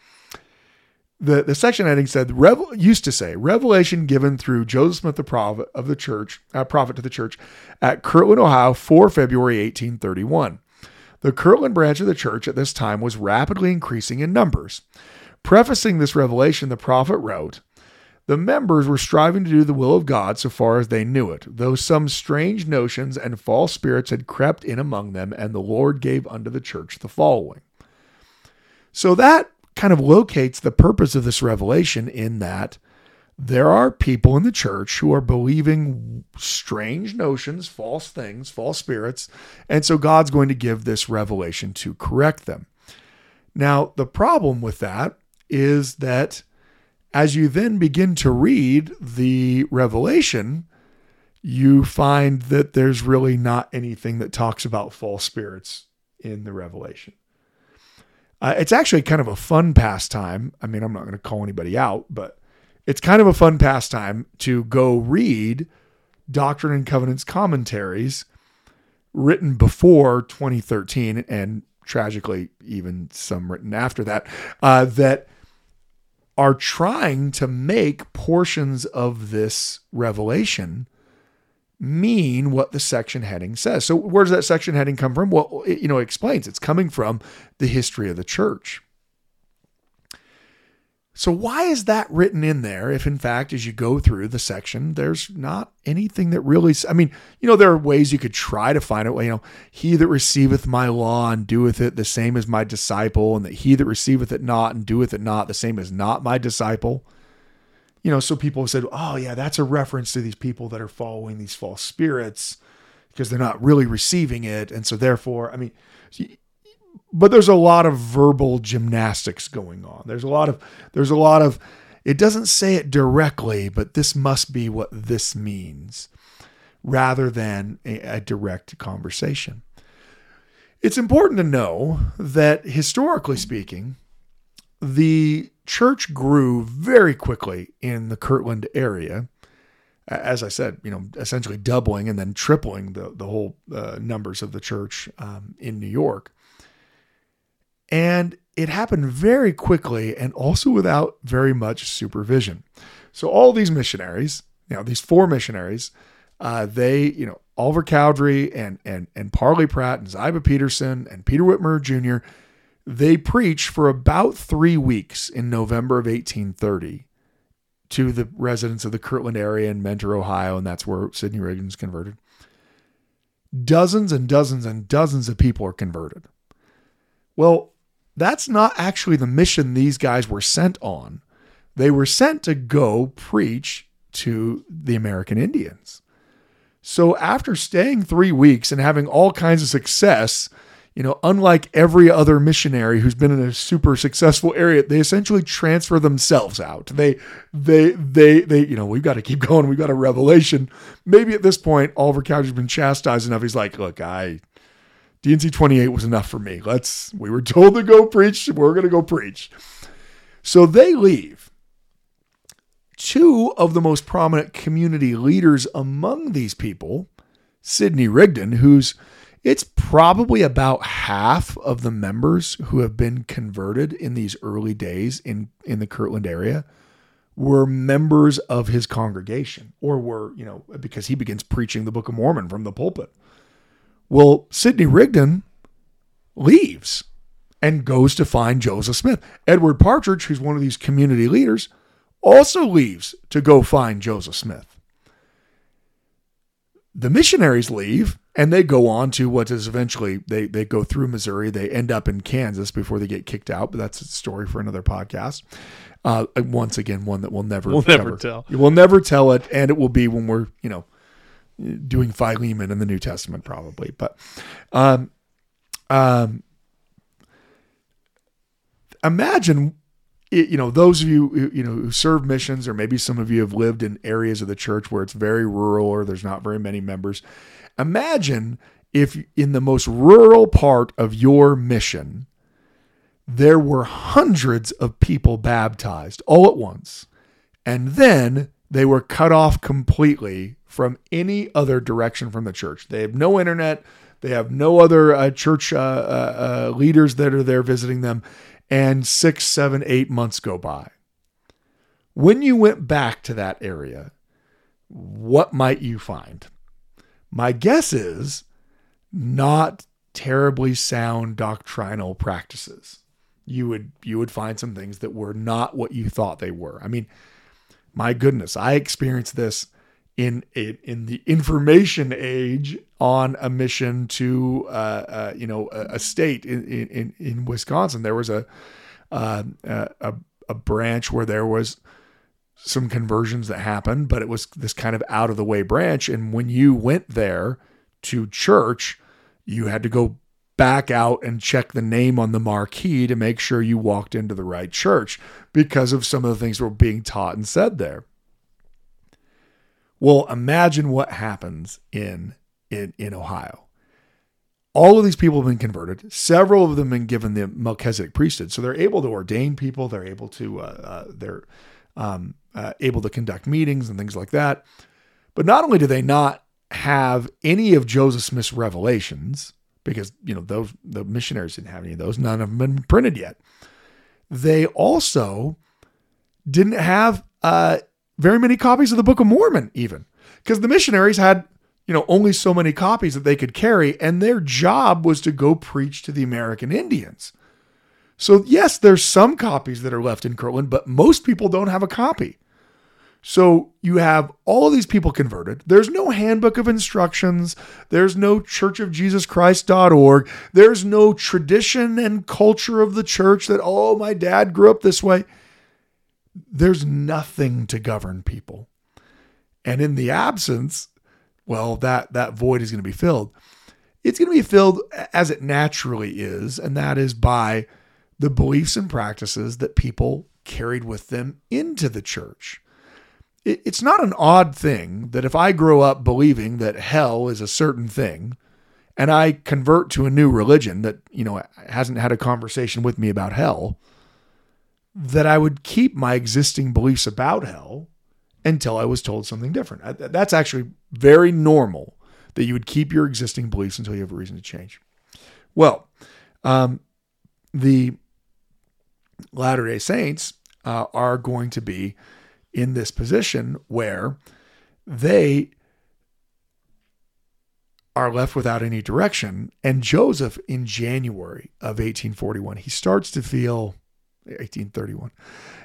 the, the section heading said Revel, used to say revelation given through Joseph Smith the prophet of the church uh, prophet to the church at Kirtland Ohio for February 1831 the Kirtland branch of the church at this time was rapidly increasing in numbers prefacing this revelation the prophet wrote the members were striving to do the will of God so far as they knew it, though some strange notions and false spirits had crept in among them, and the Lord gave unto the church the following. So that kind of locates the purpose of this revelation in that there are people in the church who are believing strange notions, false things, false spirits, and so God's going to give this revelation to correct them. Now, the problem with that is that as you then begin to read the revelation, you find that there's really not anything that talks about false spirits in the revelation. Uh, it's actually kind of a fun pastime. I mean, I'm not going to call anybody out, but it's kind of a fun pastime to go read Doctrine and Covenants commentaries written before 2013 and tragically even some written after that uh, that are trying to make portions of this revelation mean what the section heading says. So where does that section heading come from? Well, it, you know, it explains it's coming from the history of the church. So why is that written in there if in fact as you go through the section there's not anything that really, I mean, you know there are ways you could try to find it, you know, he that receiveth my law and doeth it the same as my disciple and that he that receiveth it not and doeth it not the same as not my disciple. You know, so people have said, "Oh yeah, that's a reference to these people that are following these false spirits because they're not really receiving it and so therefore, I mean, but there's a lot of verbal gymnastics going on. There's a lot of there's a lot of it doesn't say it directly, but this must be what this means rather than a, a direct conversation. It's important to know that historically speaking, the church grew very quickly in the Kirtland area. As I said, you know, essentially doubling and then tripling the the whole uh, numbers of the church um, in New York. And it happened very quickly and also without very much supervision. So all these missionaries, you know, these four missionaries, uh, they, you know, Oliver Cowdery and and and Parley Pratt and Ziba Peterson and Peter Whitmer Jr. They preached for about three weeks in November of 1830 to the residents of the Kirtland area in Mentor, Ohio, and that's where Sidney Rigdon's converted. Dozens and dozens and dozens of people are converted. Well, that's not actually the mission these guys were sent on. They were sent to go preach to the American Indians. So after staying three weeks and having all kinds of success, you know, unlike every other missionary who's been in a super successful area, they essentially transfer themselves out. They, they, they, they, you know, we've got to keep going. We've got a revelation. Maybe at this point, Oliver Cowdery's been chastised enough. He's like, look, I, D&C 28 was enough for me. Let's, we were told to go preach. We're going to go preach. So they leave. Two of the most prominent community leaders among these people, Sidney Rigdon, who's it's probably about half of the members who have been converted in these early days in, in the Kirtland area were members of his congregation or were, you know, because he begins preaching the Book of Mormon from the pulpit. Well, Sidney Rigdon leaves and goes to find Joseph Smith. Edward Partridge, who's one of these community leaders, also leaves to go find Joseph Smith. The missionaries leave and they go on to what is eventually they they go through Missouri. They end up in Kansas before they get kicked out, but that's a story for another podcast. Uh, once again, one that we'll never We'll never cover. tell. We'll never tell it, and it will be when we're you know doing Philemon in the New Testament, probably. But um, um, imagine, you know, those of you you know who serve missions, or maybe some of you have lived in areas of the church where it's very rural or there's not very many members. Imagine if in the most rural part of your mission, there were hundreds of people baptized all at once, and then they were cut off completely from any other direction from the church. They have no internet. They have no other uh, church uh, uh, uh leaders that are there visiting them. And six, seven, eight months go by. When you went back to that area, what might you find? My guess is not terribly sound doctrinal practices. You would you would find some things that were not what you thought they were. I mean, my goodness, I experienced this in in the information age on a mission to uh, uh, you know a, a state in, in in Wisconsin. There was a, uh, a a branch where there was some conversions that happened, but it was this kind of out of the way branch. And when you went there to church, you had to go back out and check the name on the marquee to make sure you walked into the right church because of some of the things that were being taught and said there. Well, imagine what happens in in, in Ohio. All of these people have been converted. Several of them have been given the Melchizedek priesthood, so they're able to ordain people. They're able to uh, uh, they're um, uh, able to conduct meetings and things like that. But not only do they not have any of Joseph Smith's revelations, because you know those the missionaries didn't have any of those, none of them been printed yet. They also didn't have uh, very many copies of the Book of Mormon, even because the missionaries had you know only so many copies that they could carry, and their job was to go preach to the American Indians. So yes, there's some copies that are left in Kirtland, but most people don't have a copy. So you have all of these people converted. There's no handbook of instructions. There's no churchofjesuschrist.org. There's no tradition and culture of the church that, oh, my dad grew up this way. There's nothing to govern people. And in the absence, well, that, that void is going to be filled. It's going to be filled as it naturally is, and that is by the beliefs and practices that people carried with them into the church it's not an odd thing that if I grow up believing that hell is a certain thing and I convert to a new religion that, you know, hasn't had a conversation with me about hell, that I would keep my existing beliefs about hell until I was told something different. That's actually very normal that you would keep your existing beliefs until you have a reason to change. Well, um, the Latter day Saints uh, are going to be in this position where they are left without any direction. And Joseph, in January of 1841, he starts to feel 1831,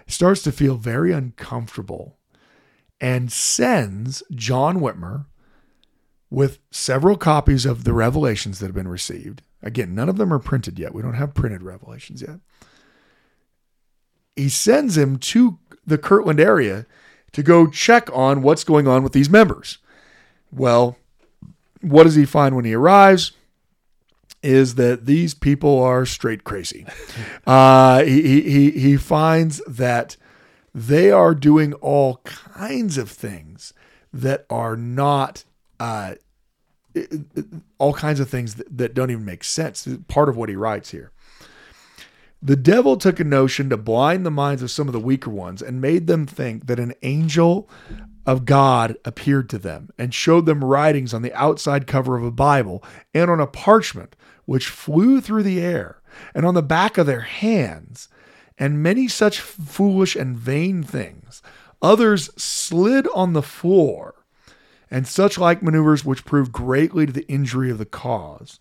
starts to feel very uncomfortable and sends John Whitmer with several copies of the revelations that have been received. Again, none of them are printed yet. We don't have printed revelations yet. He sends him to the Kirtland area to go check on what's going on with these members. Well, what does he find when he arrives? Is that these people are straight crazy. Uh, he, he, he finds that they are doing all kinds of things that are not uh, all kinds of things that, that don't even make sense. Part of what he writes here. The devil took a notion to blind the minds of some of the weaker ones and made them think that an angel of God appeared to them and showed them writings on the outside cover of a Bible and on a parchment which flew through the air and on the back of their hands and many such foolish and vain things. Others slid on the floor and such like maneuvers which proved greatly to the injury of the cause.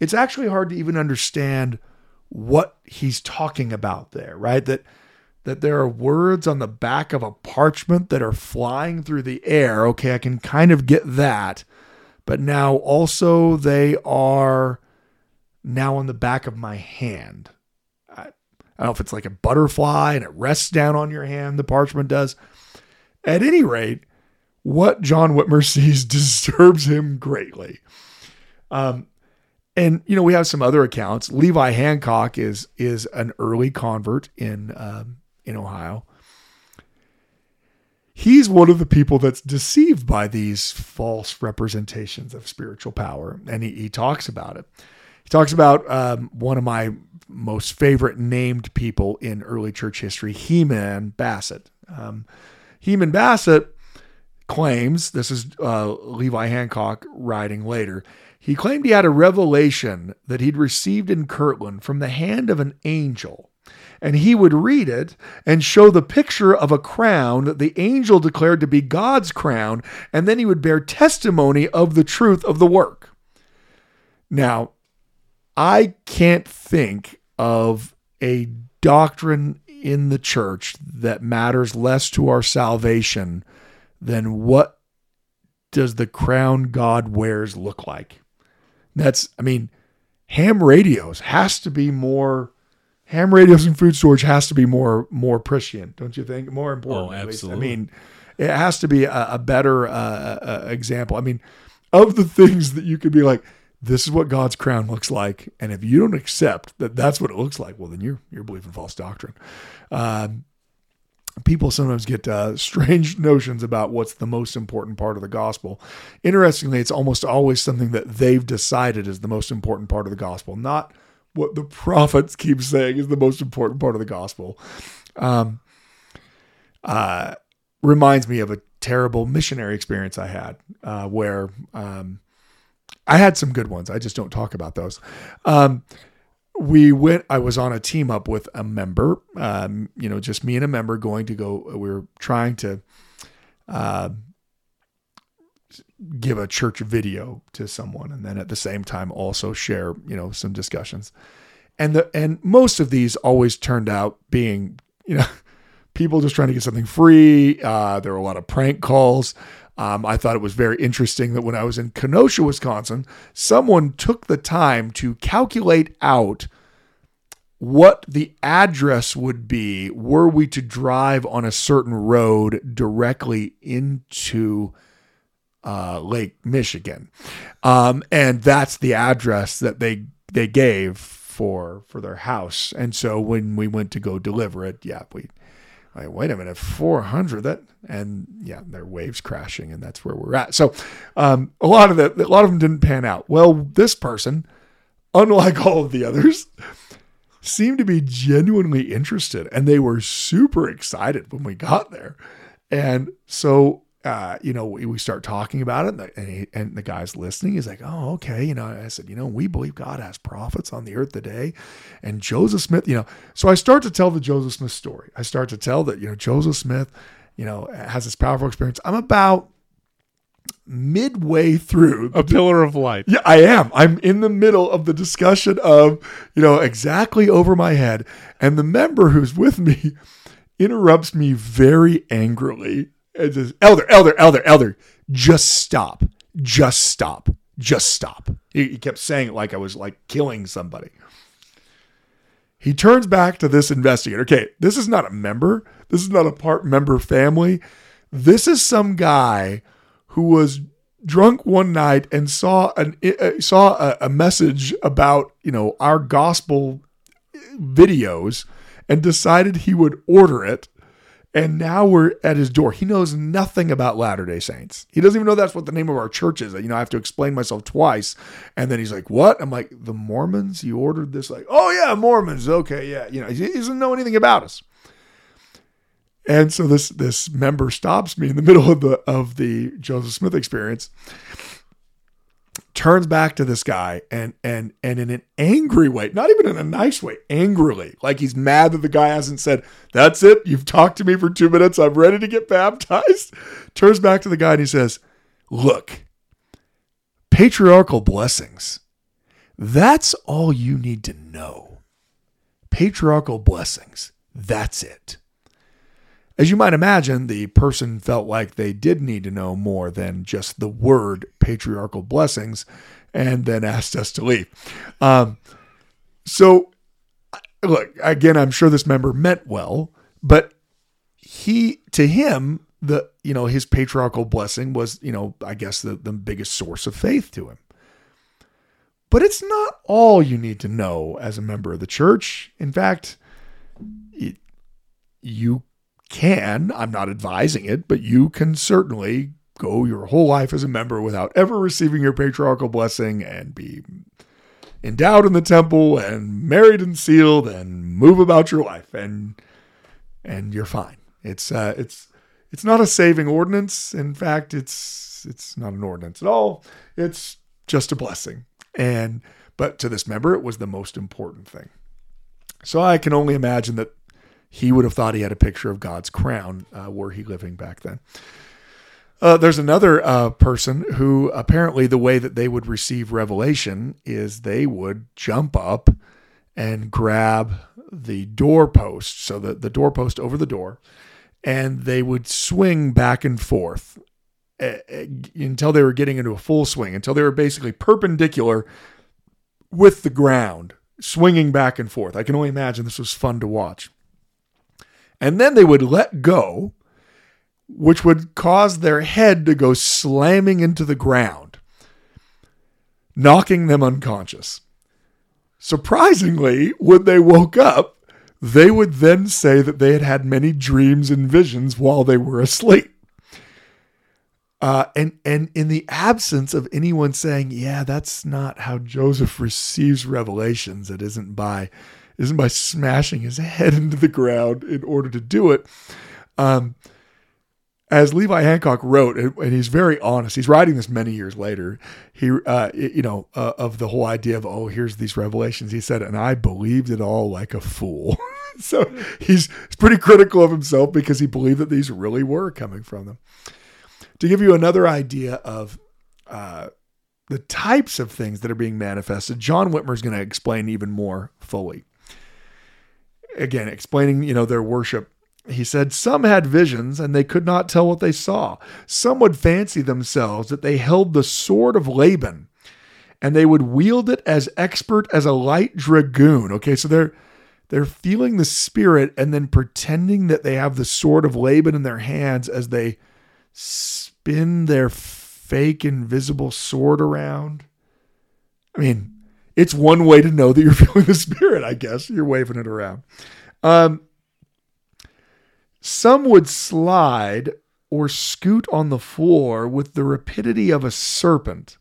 It's actually hard to even understand what he's talking about there, right? That that there are words on the back of a parchment that are flying through the air. Okay, I can kind of get that. But now also they are now on the back of my hand. I, I don't know if it's like a butterfly and it rests down on your hand, the parchment does. At any rate, what John Whitmer sees disturbs him greatly. Um, and you know we have some other accounts. Levi Hancock is is an early convert in um, in Ohio. he's one of the people that's deceived by these false representations of spiritual power. And he, he talks about it. He talks about um, one of my most favorite named people in early church history, Heman Bassett. Um, Heman Bassett claims, this is uh, Levi Hancock writing later, he claimed he had a revelation that he'd received in Kirtland from the hand of an angel and he would read it and show the picture of a crown that the angel declared to be God's crown, and then he would bear testimony of the truth of the work. Now, I can't think of a doctrine in the church that matters less to our salvation than what does the crown God wears look like. That's, I mean, ham radios has to be more ham radios and food storage has to be more more prescient, don't you think? More important. Oh, absolutely. I mean, it has to be a, a better uh, uh, example. I mean, of the things that you could be like, this is what God's crown looks like, and if you don't accept that that's what it looks like, well, then you're you're believing false doctrine. Um, people sometimes get uh, strange notions about what's the most important part of the gospel. Interestingly, it's almost always something that they've decided is the most important part of the gospel, not what the prophets keep saying is the most important part of the gospel. Um, uh, reminds me of a terrible missionary experience I had uh, where um, I had some good ones. I just don't talk about those. Um, we went, I was on a team up with a member, um, you know, just me and a member going to go, we were trying to uh, give a church video to someone and then at the same time also share you know some discussions. And the and most of these always turned out being you know people just trying to get something free uh, there were a lot of prank calls um, i thought it was very interesting that when i was in kenosha wisconsin someone took the time to calculate out what the address would be were we to drive on a certain road directly into uh, Lake Michigan, um, and that's the address that they they gave for for their house. And so when we went to go deliver it, yeah, we like wait a minute, four hundred that, and yeah, their waves crashing, and that's where we're at. So um, a lot of that, a lot of them didn't pan out. Well, this person, unlike all of the others. Seemed to be genuinely interested, and they were super excited when we got there. And so uh, you know, we, we start talking about it, and he, and the guy's listening. He's like, "Oh, okay." You know, I said, "You know, we believe God has prophets on the earth today," and Joseph Smith. You know, so I start to tell the Joseph Smith story. I start to tell that you know Joseph Smith, you know, has this powerful experience. I'm about midway through a pillar of light. Yeah, I am. I'm in the middle of the discussion of, you know, exactly over my head. And the member who's with me interrupts me very angrily and just, elder, elder, elder, elder, just stop. Just stop. Just stop. He, he kept saying it like I was like killing somebody. He turns back to this investigator. Okay, this is not a member. This is not a part member family. This is some guy who was drunk one night and saw an uh, saw a, a message about you know our gospel videos and decided he would order it and now we're at his door. He knows nothing about Latter day Saints. He doesn't even know that's what the name of our church is. You know, I have to explain myself twice. And then he's like, What? I'm like, The Mormons? You ordered this? Like, Oh, yeah, Mormons. Okay, yeah. You know, he doesn't know anything about us. And so this this member stops me in the middle of the of the Joseph Smith experience turns back to this guy and and and in an angry way, not even in a nice way, angrily, like he's mad that the guy hasn't said, "That's it, you've talked to me for 2 minutes, I'm ready to get baptized." Turns back to the guy and he says, "Look, patriarchal blessings. That's all you need to know. Patriarchal blessings. That's it." As you might imagine, the person felt like they did need to know more than just the word patriarchal blessings and then asked us to leave. Um, so, look, again, I'm sure this member meant well, but he, to him, the, you know, his patriarchal blessing was, you know, I guess the, the biggest source of faith to him. But it's not all you need to know as a member of the church. In fact, it, you can, I'm not advising it, but you can certainly go your whole life as a member without ever receiving your patriarchal blessing and be endowed in the temple and married and sealed and move about your life and and you're fine. It's uh, it's it's not a saving ordinance. In fact, it's it's not an ordinance at all. It's just a blessing. And but to this member, it was the most important thing. So I can only imagine that he would have thought he had a picture of God's crown uh, were he living back then. Uh, there's another uh, person who apparently the way that they would receive revelation is they would jump up and grab the doorpost, so the, the doorpost over the door, and they would swing back and forth uh, until they were getting into a full swing, until they were basically perpendicular with the ground, swinging back and forth. I can only imagine this was fun to watch. And then they would let go, which would cause their head to go slamming into the ground, knocking them unconscious. Surprisingly, when they woke up, they would then say that they had had many dreams and visions while they were asleep. Uh, and and in the absence of anyone saying, "Yeah, that's not how Joseph receives revelations. It isn't by isn't by smashing his head into the ground in order to do it." Um, as Levi Hancock wrote, and he's very honest. He's writing this many years later. He, uh, you know, uh, of the whole idea of oh, here's these revelations. He said, and I believed it all like a fool. so he's, pretty critical of himself because he believed that these really were coming from them to give you another idea of uh, the types of things that are being manifested, John Whitmer is going to explain even more fully. Again, explaining, you know, their worship. He said some had visions and they could not tell what they saw. Some would fancy themselves that they held the sword of Laban and they would wield it as expert as a light dragoon. Okay, so they're they're feeling the spirit and then pretending that they have the sword of Laban in their hands as they spin their fake invisible sword around. I mean, it's one way to know that you're feeling the spirit, I guess. You're waving it around. Um, some would slide or scoot on the floor with the rapidity of a serpent,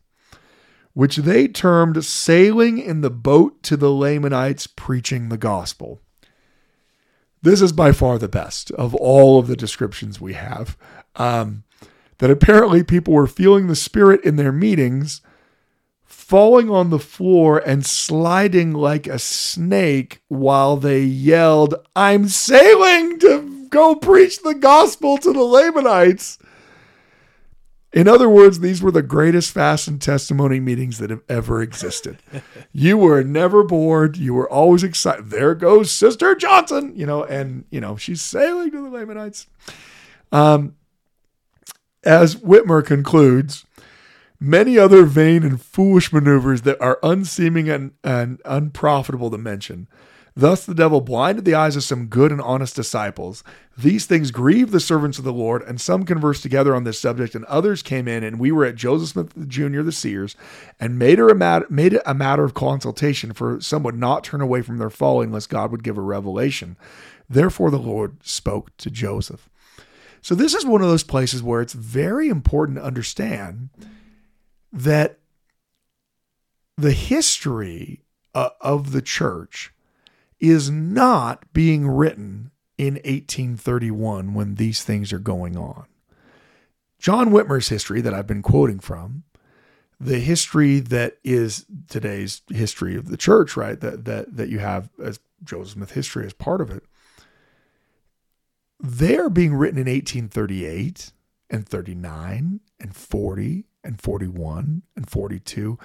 which they termed sailing in the boat to the Lamanites preaching the gospel. This is by far the best of all of the descriptions we have. Um, that apparently people were feeling the spirit in their meetings, falling on the floor and sliding like a snake while they yelled, I'm sailing to go preach the gospel to the Lamanites. In other words, these were the greatest fast and testimony meetings that have ever existed. you were never bored. You were always excited. There goes Sister Johnson, you know, and, you know, she's sailing to the Lamanites. Um, as Whitmer concludes, many other vain and foolish maneuvers that are unseeming and, and unprofitable to mention. Thus the devil blinded the eyes of some good and honest disciples. These things grieved the servants of the Lord, and some conversed together on this subject, and others came in, and we were at Joseph Smith Jr., the seers, and made it, a matter, made it a matter of consultation, for some would not turn away from their folly unless God would give a revelation. Therefore the Lord spoke to Joseph. So this is one of those places where it's very important to understand that the history uh, of the church is not being written in 1831 when these things are going on. John Whitmer's history that I've been quoting from, the history that is today's history of the church, right? That that that you have as Joseph Smith history as part of it they're being written in 1838 and 39 and 40 and 41 and 42.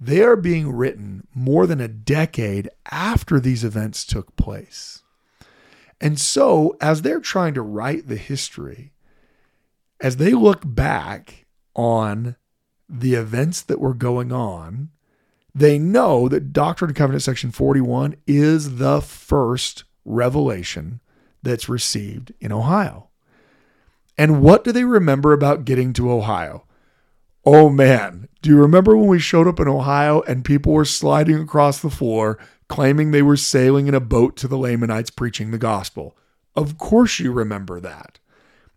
They are being written more than a decade after these events took place. And so, as they're trying to write the history, as they look back on the events that were going on, they know that Doctrine and Covenant section 41 is the first revelation that's received in Ohio. And what do they remember about getting to Ohio? Oh man, do you remember when we showed up in Ohio and people were sliding across the floor claiming they were sailing in a boat to the Lamanites preaching the gospel? Of course you remember that.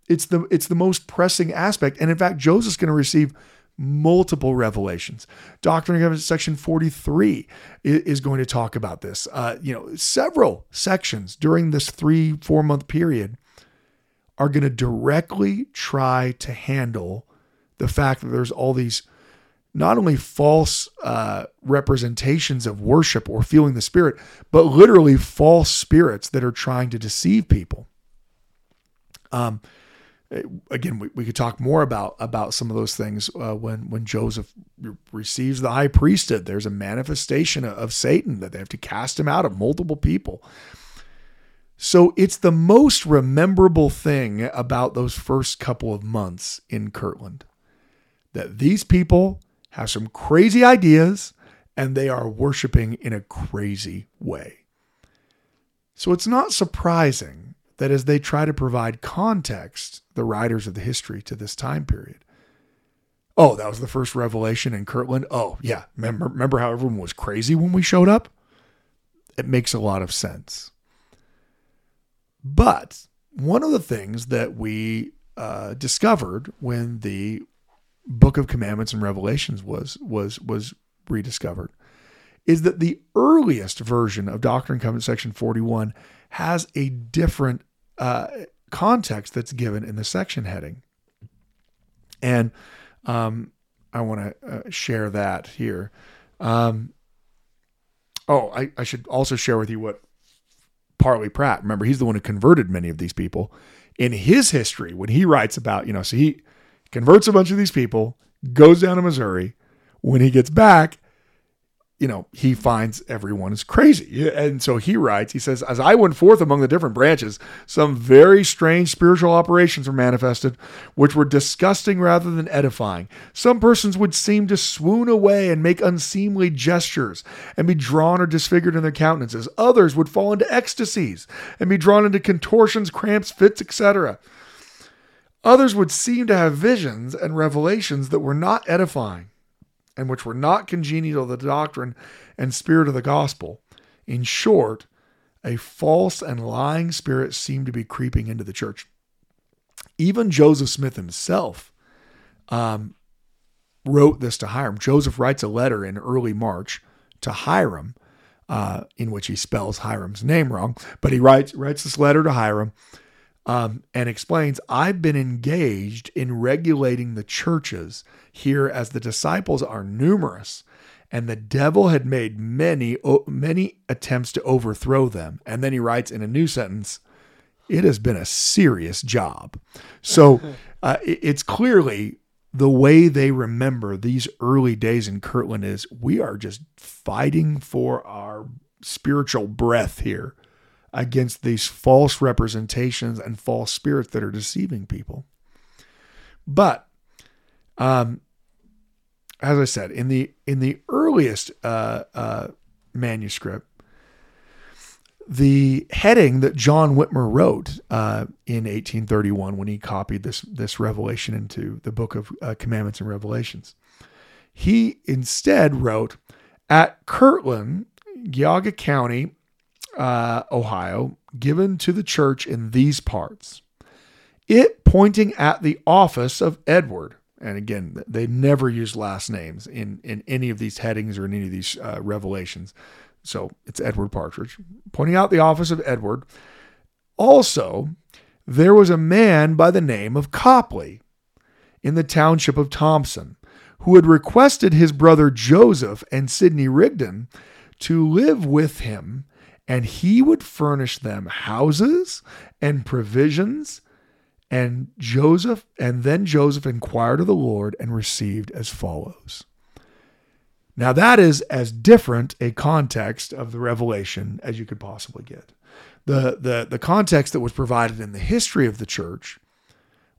It's the it's the most pressing aspect. And in fact, Joseph's going to receive multiple revelations. Doctrine and Covenants section 43 is going to talk about this. Uh, you know, several sections during this three, four month period are going to directly try to handle the fact that there's all these not only false uh, representations of worship or feeling the spirit, but literally false spirits that are trying to deceive people. Um, again, we, we could talk more about about some of those things uh, when when Joseph receives the high priesthood. There's a manifestation of Satan that they have to cast him out of multiple people. So it's the most rememberable thing about those first couple of months in Kirtland that these people have some crazy ideas and they are worshiping in a crazy way. So it's not surprising that as they try to provide context, the writers of the history to this time period. Oh, that was the first revelation in Kirtland. Oh, yeah. Remember, remember how everyone was crazy when we showed up? It makes a lot of sense. But one of the things that we uh, discovered when the Book of Commandments and Revelations was was was rediscovered is that the earliest version of Doctrine and covenant section 41 has a different uh, context that's given in the section heading. And um, I want to uh, share that here. Um, oh, I, I should also share with you what Parley Pratt, remember, he's the one who converted many of these people. In his history, when he writes about, you know, so he converts a bunch of these people, goes down to Missouri. When he gets back, you know, he finds everyone is crazy. And so he writes, he says, As I went forth among the different branches, some very strange spiritual operations were manifested, which were disgusting rather than edifying. Some persons would seem to swoon away and make unseemly gestures and be drawn or disfigured in their countenances. Others would fall into ecstasies and be drawn into contortions, cramps, fits, etc. Others would seem to have visions and revelations that were not edifying and which were not congenial to the doctrine and spirit of the gospel. In short, a false and lying spirit seemed to be creeping into the church. Even Joseph Smith himself um, wrote this to Hyrum. Joseph writes a letter in early March to Hyrum, uh, in which he spells Hyrum's name wrong, but he writes writes this letter to Hyrum um, and explains, I've been engaged in regulating the churches here as the disciples are numerous and the devil had made many many attempts to overthrow them. And then he writes in a new sentence it has been a serious job. So uh, it's clearly the way they remember these early days in kirtland is we are just fighting for our spiritual breath here against these false representations and false spirits that are deceiving people. But um, as I said, in the in the earliest uh, uh, manuscript, the heading that John Whitmer wrote uh, in 1831 when he copied this this revelation into the Book of uh, Commandments and Revelations, he instead wrote at Kirtland, Geauga County, uh, Ohio, given to the church in these parts. It pointing at the office of Edward. And again, they never use last names in, in any of these headings or in any of these uh, revelations. So it's Edward Partridge, pointing out the office of Edward. Also, there was a man by the name of Copley in the township of Thompson who had requested his brother Joseph and Sidney Rigdon to live with him and he would furnish them houses and provisions. And Joseph, and then Joseph inquired of the Lord and received as follows. Now, that is as different a context of the revelation as you could possibly get. The, the, the context that was provided in the history of the church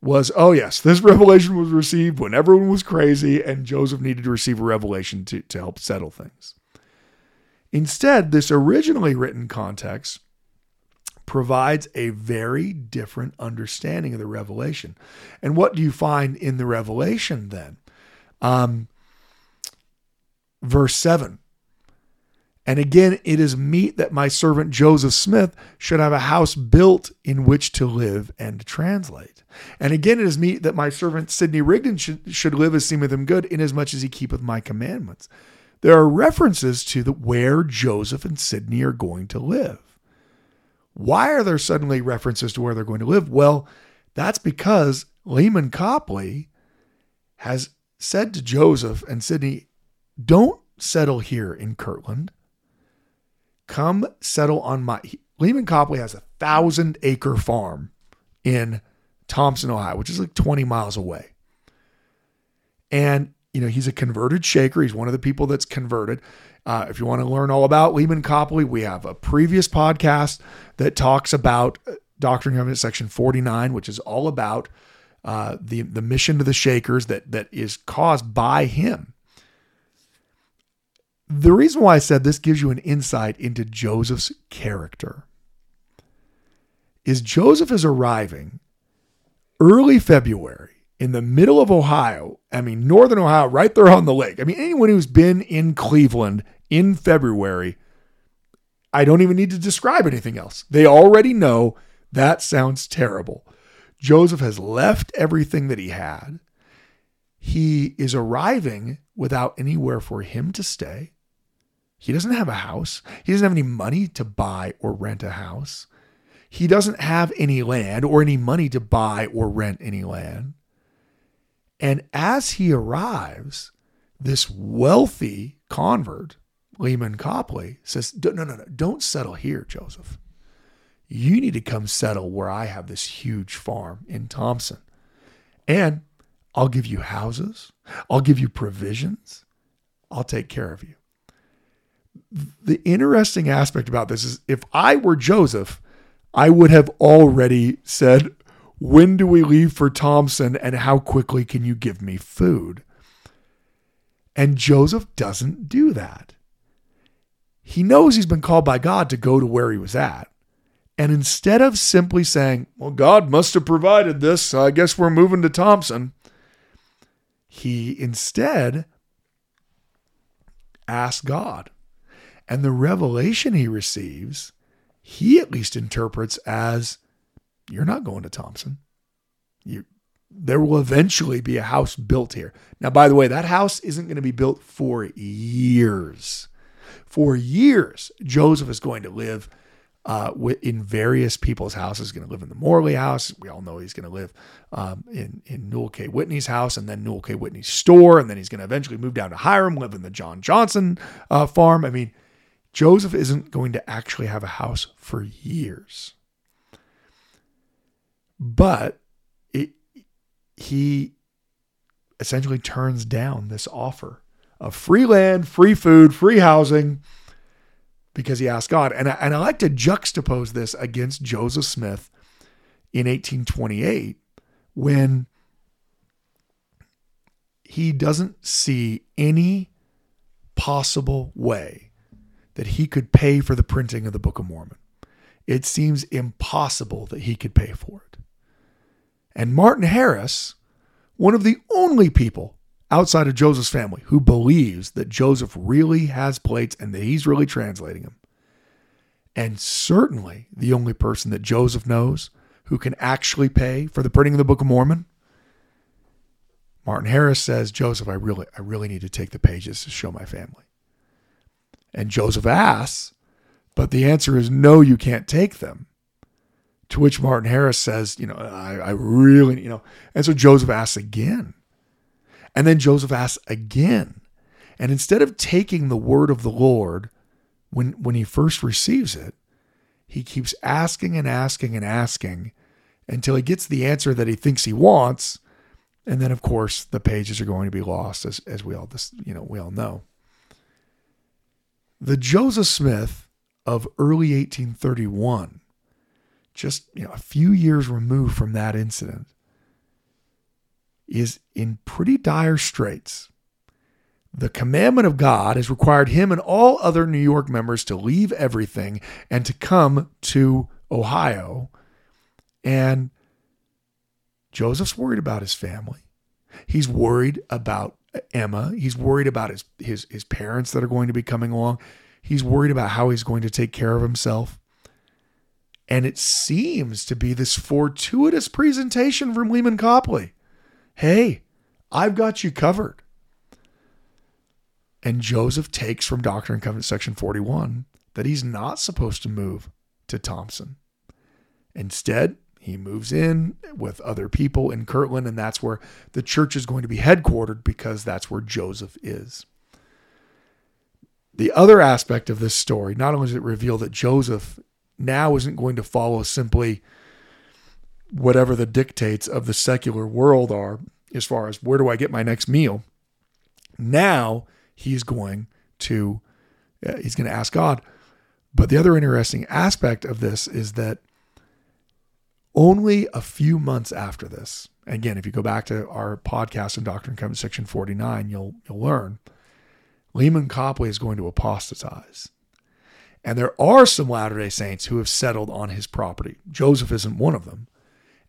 was oh, yes, this revelation was received when everyone was crazy, and Joseph needed to receive a revelation to, to help settle things. Instead, this originally written context provides a very different understanding of the revelation. And what do you find in the revelation then? Um, verse 7 And again, it is meet that my servant Joseph Smith should have a house built in which to live and translate. And again, it is meet that my servant Sidney Rigdon should, should live as seemeth him good, inasmuch as he keepeth my commandments. There are references to the, where Joseph and Sidney are going to live. Why are there suddenly references to where they're going to live? Well, that's because Lyman Copley has said to Joseph and Sidney, don't settle here in Kirtland. Come settle on my. Lyman Copley has a thousand acre farm in Thompson, Ohio, which is like 20 miles away. And, you know, he's a converted Shaker. He's one of the people that's converted. Uh, if you want to learn all about Lyman Copley, we have a previous podcast that talks about uh, Doctrine and Covenants section 49, which is all about uh, the, the mission to the Shakers that, that is caused by him. The reason why I said this gives you an insight into Joseph's character is Joseph is arriving early February in the middle of Ohio. I mean, northern Ohio, right there on the lake. I mean, anyone who's been in Cleveland in February, I don't even need to describe anything else. They already know that sounds terrible. Joseph has left everything that he had. He is arriving without anywhere for him to stay. He doesn't have a house. He doesn't have any money to buy or rent a house. He doesn't have any land or any money to buy or rent any land. And as he arrives, this wealthy convert, Lyman Copley, says, No, no, no, don't settle here, Joseph. You need to come settle where I have this huge farm in Thompson. And I'll give you houses, I'll give you provisions, I'll take care of you. The interesting aspect about this is if I were Joseph, I would have already said, when do we leave for Thompson and how quickly can you give me food? And Joseph doesn't do that. He knows he's been called by God to go to where he was at. And instead of simply saying, Well, God must have provided this, so I guess we're moving to Thompson, he instead asks God. And the revelation he receives, he at least interprets as you're not going to Thompson. You, there will eventually be a house built here. Now, by the way, that house isn't going to be built for years. For years, Joseph is going to live uh, in various people's houses. He's going to live in the Morley house. We all know he's going to live um, in in Newel K. Whitney's house, and then Newel K. Whitney's store, and then he's going to eventually move down to Hiram, live in the John Johnson uh, farm. I mean, Joseph isn't going to actually have a house for years. But it, he essentially turns down this offer of free land, free food, free housing because he asked God. And I, and I like to juxtapose this against Joseph Smith in 1828 when he doesn't see any possible way that he could pay for the printing of the Book of Mormon. It seems impossible that he could pay for it. And Martin Harris, one of the only people outside of Joseph's family who believes that Joseph really has plates and that he's really translating them. And certainly the only person that Joseph knows who can actually pay for the printing of the Book of Mormon. Martin Harris says, Joseph, I really, I really need to take the pages to show my family. And Joseph asks, but the answer is no, you can't take them. To which Martin Harris says, you know, I, I really, you know, and so Joseph asks again. And then Joseph asks again. And instead of taking the word of the Lord when, when he first receives it, he keeps asking and asking and asking until he gets the answer that he thinks he wants. And then, of course, the pages are going to be lost, as, as we all this, you know, we all know. The Joseph Smith of early 1831, just you know, a few years removed from that incident, is in pretty dire straits. The commandment of God has required him and all other New York members to leave everything and to come to Ohio. And Joseph's worried about his family. He's worried about Emma. He's worried about his his his parents that are going to be coming along. He's worried about how he's going to take care of himself. And it seems to be this fortuitous presentation from Leman Copley. Hey, I've got you covered. And Joseph takes from Doctrine and Covenant section 41 that he's not supposed to move to Thompson. Instead, he moves in with other people in Kirtland, and that's where the church is going to be headquartered because that's where Joseph is. The other aspect of this story, not only does it reveal that Joseph now isn't going to follow simply whatever the dictates of the secular world are, as far as where do I get my next meal, now he's going to uh, he's going to ask God. But the other interesting aspect of this is that only a few months after this, again, if you go back to our podcast in Doctrine and Covenants section 49, you'll you'll learn Leman Copley is going to apostatize. And there are some Latter day Saints who have settled on his property. Joseph isn't one of them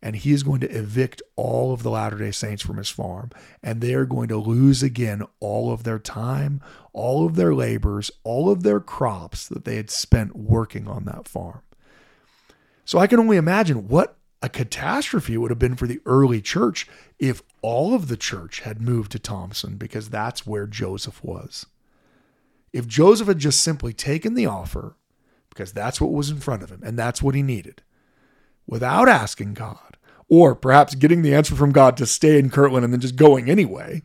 and he is going to evict all of the Latter day Saints from his farm. And they are going to lose again all of their time, all of their labors, all of their crops that they had spent working on that farm. So I can only imagine what a catastrophe it would have been for the early church if all of the church had moved to Thompson because that's where Joseph was. If Joseph had just simply taken the offer, because that's what was in front of him and that's what he needed, without asking God, or perhaps getting the answer from God to stay in Kirtland and then just going anyway,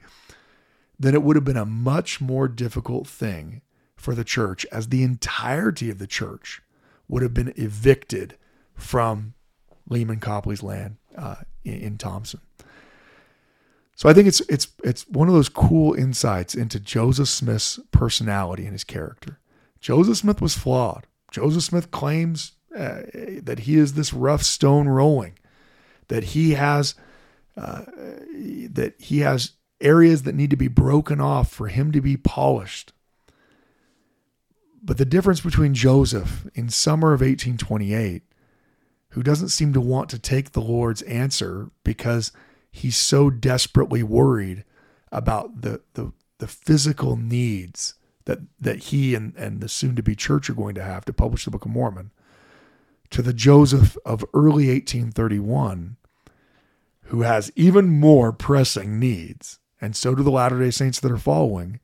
then it would have been a much more difficult thing for the church as the entirety of the church would have been evicted from Leman Copley's land uh, in, in Thompson. So I think it's it's it's one of those cool insights into Joseph Smith's personality and his character. Joseph Smith was flawed. Joseph Smith claims uh, that he is this rough stone rolling, that he has uh, that he has areas that need to be broken off for him to be polished. But the difference between Joseph in summer of 1828, who doesn't seem to want to take the Lord's answer because he's so desperately worried about the the, the physical needs that that he and, and the soon to be church are going to have to publish the Book of Mormon, to the Joseph of early 1831, who has even more pressing needs, and so do the Latter day Saints that are following.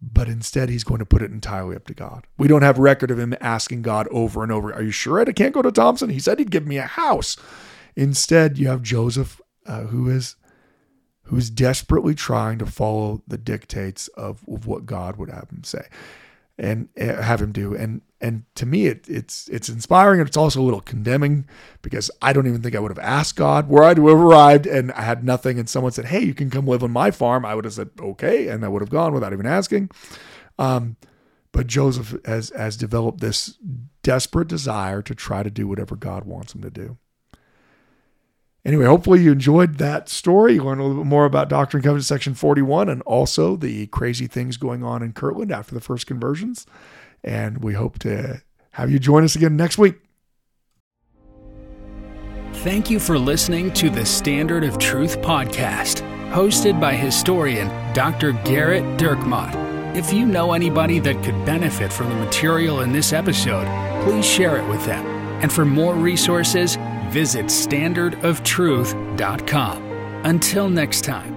But instead, he's going to put it entirely up to God. We don't have record of him asking God over and over, Are you sure I can't go to Thompson? He said he'd give me a house. Instead, you have Joseph, uh, who is who's desperately trying to follow the dictates of, of what God would have him say and uh, have him do. And and to me, it, it's it's inspiring and it's also a little condemning because I don't even think I would have asked God where I'd have arrived and I had nothing, and someone said, "Hey, you can come live on my farm." I would have said, "Okay," and I would have gone without even asking. Um, but Joseph has has developed this desperate desire to try to do whatever God wants him to do. Anyway, hopefully you enjoyed that story. You learned a little bit more about Doctrine and Covenants section 41 and also the crazy things going on in Kirtland after the first conversions. And we hope to have you join us again next week. Thank you for listening to the Standard of Truth podcast, hosted by historian Dr. Gerrit Dirkmaat. If you know anybody that could benefit from the material in this episode, please share it with them. And for more resources, visit standardoftruth.com. Until next time.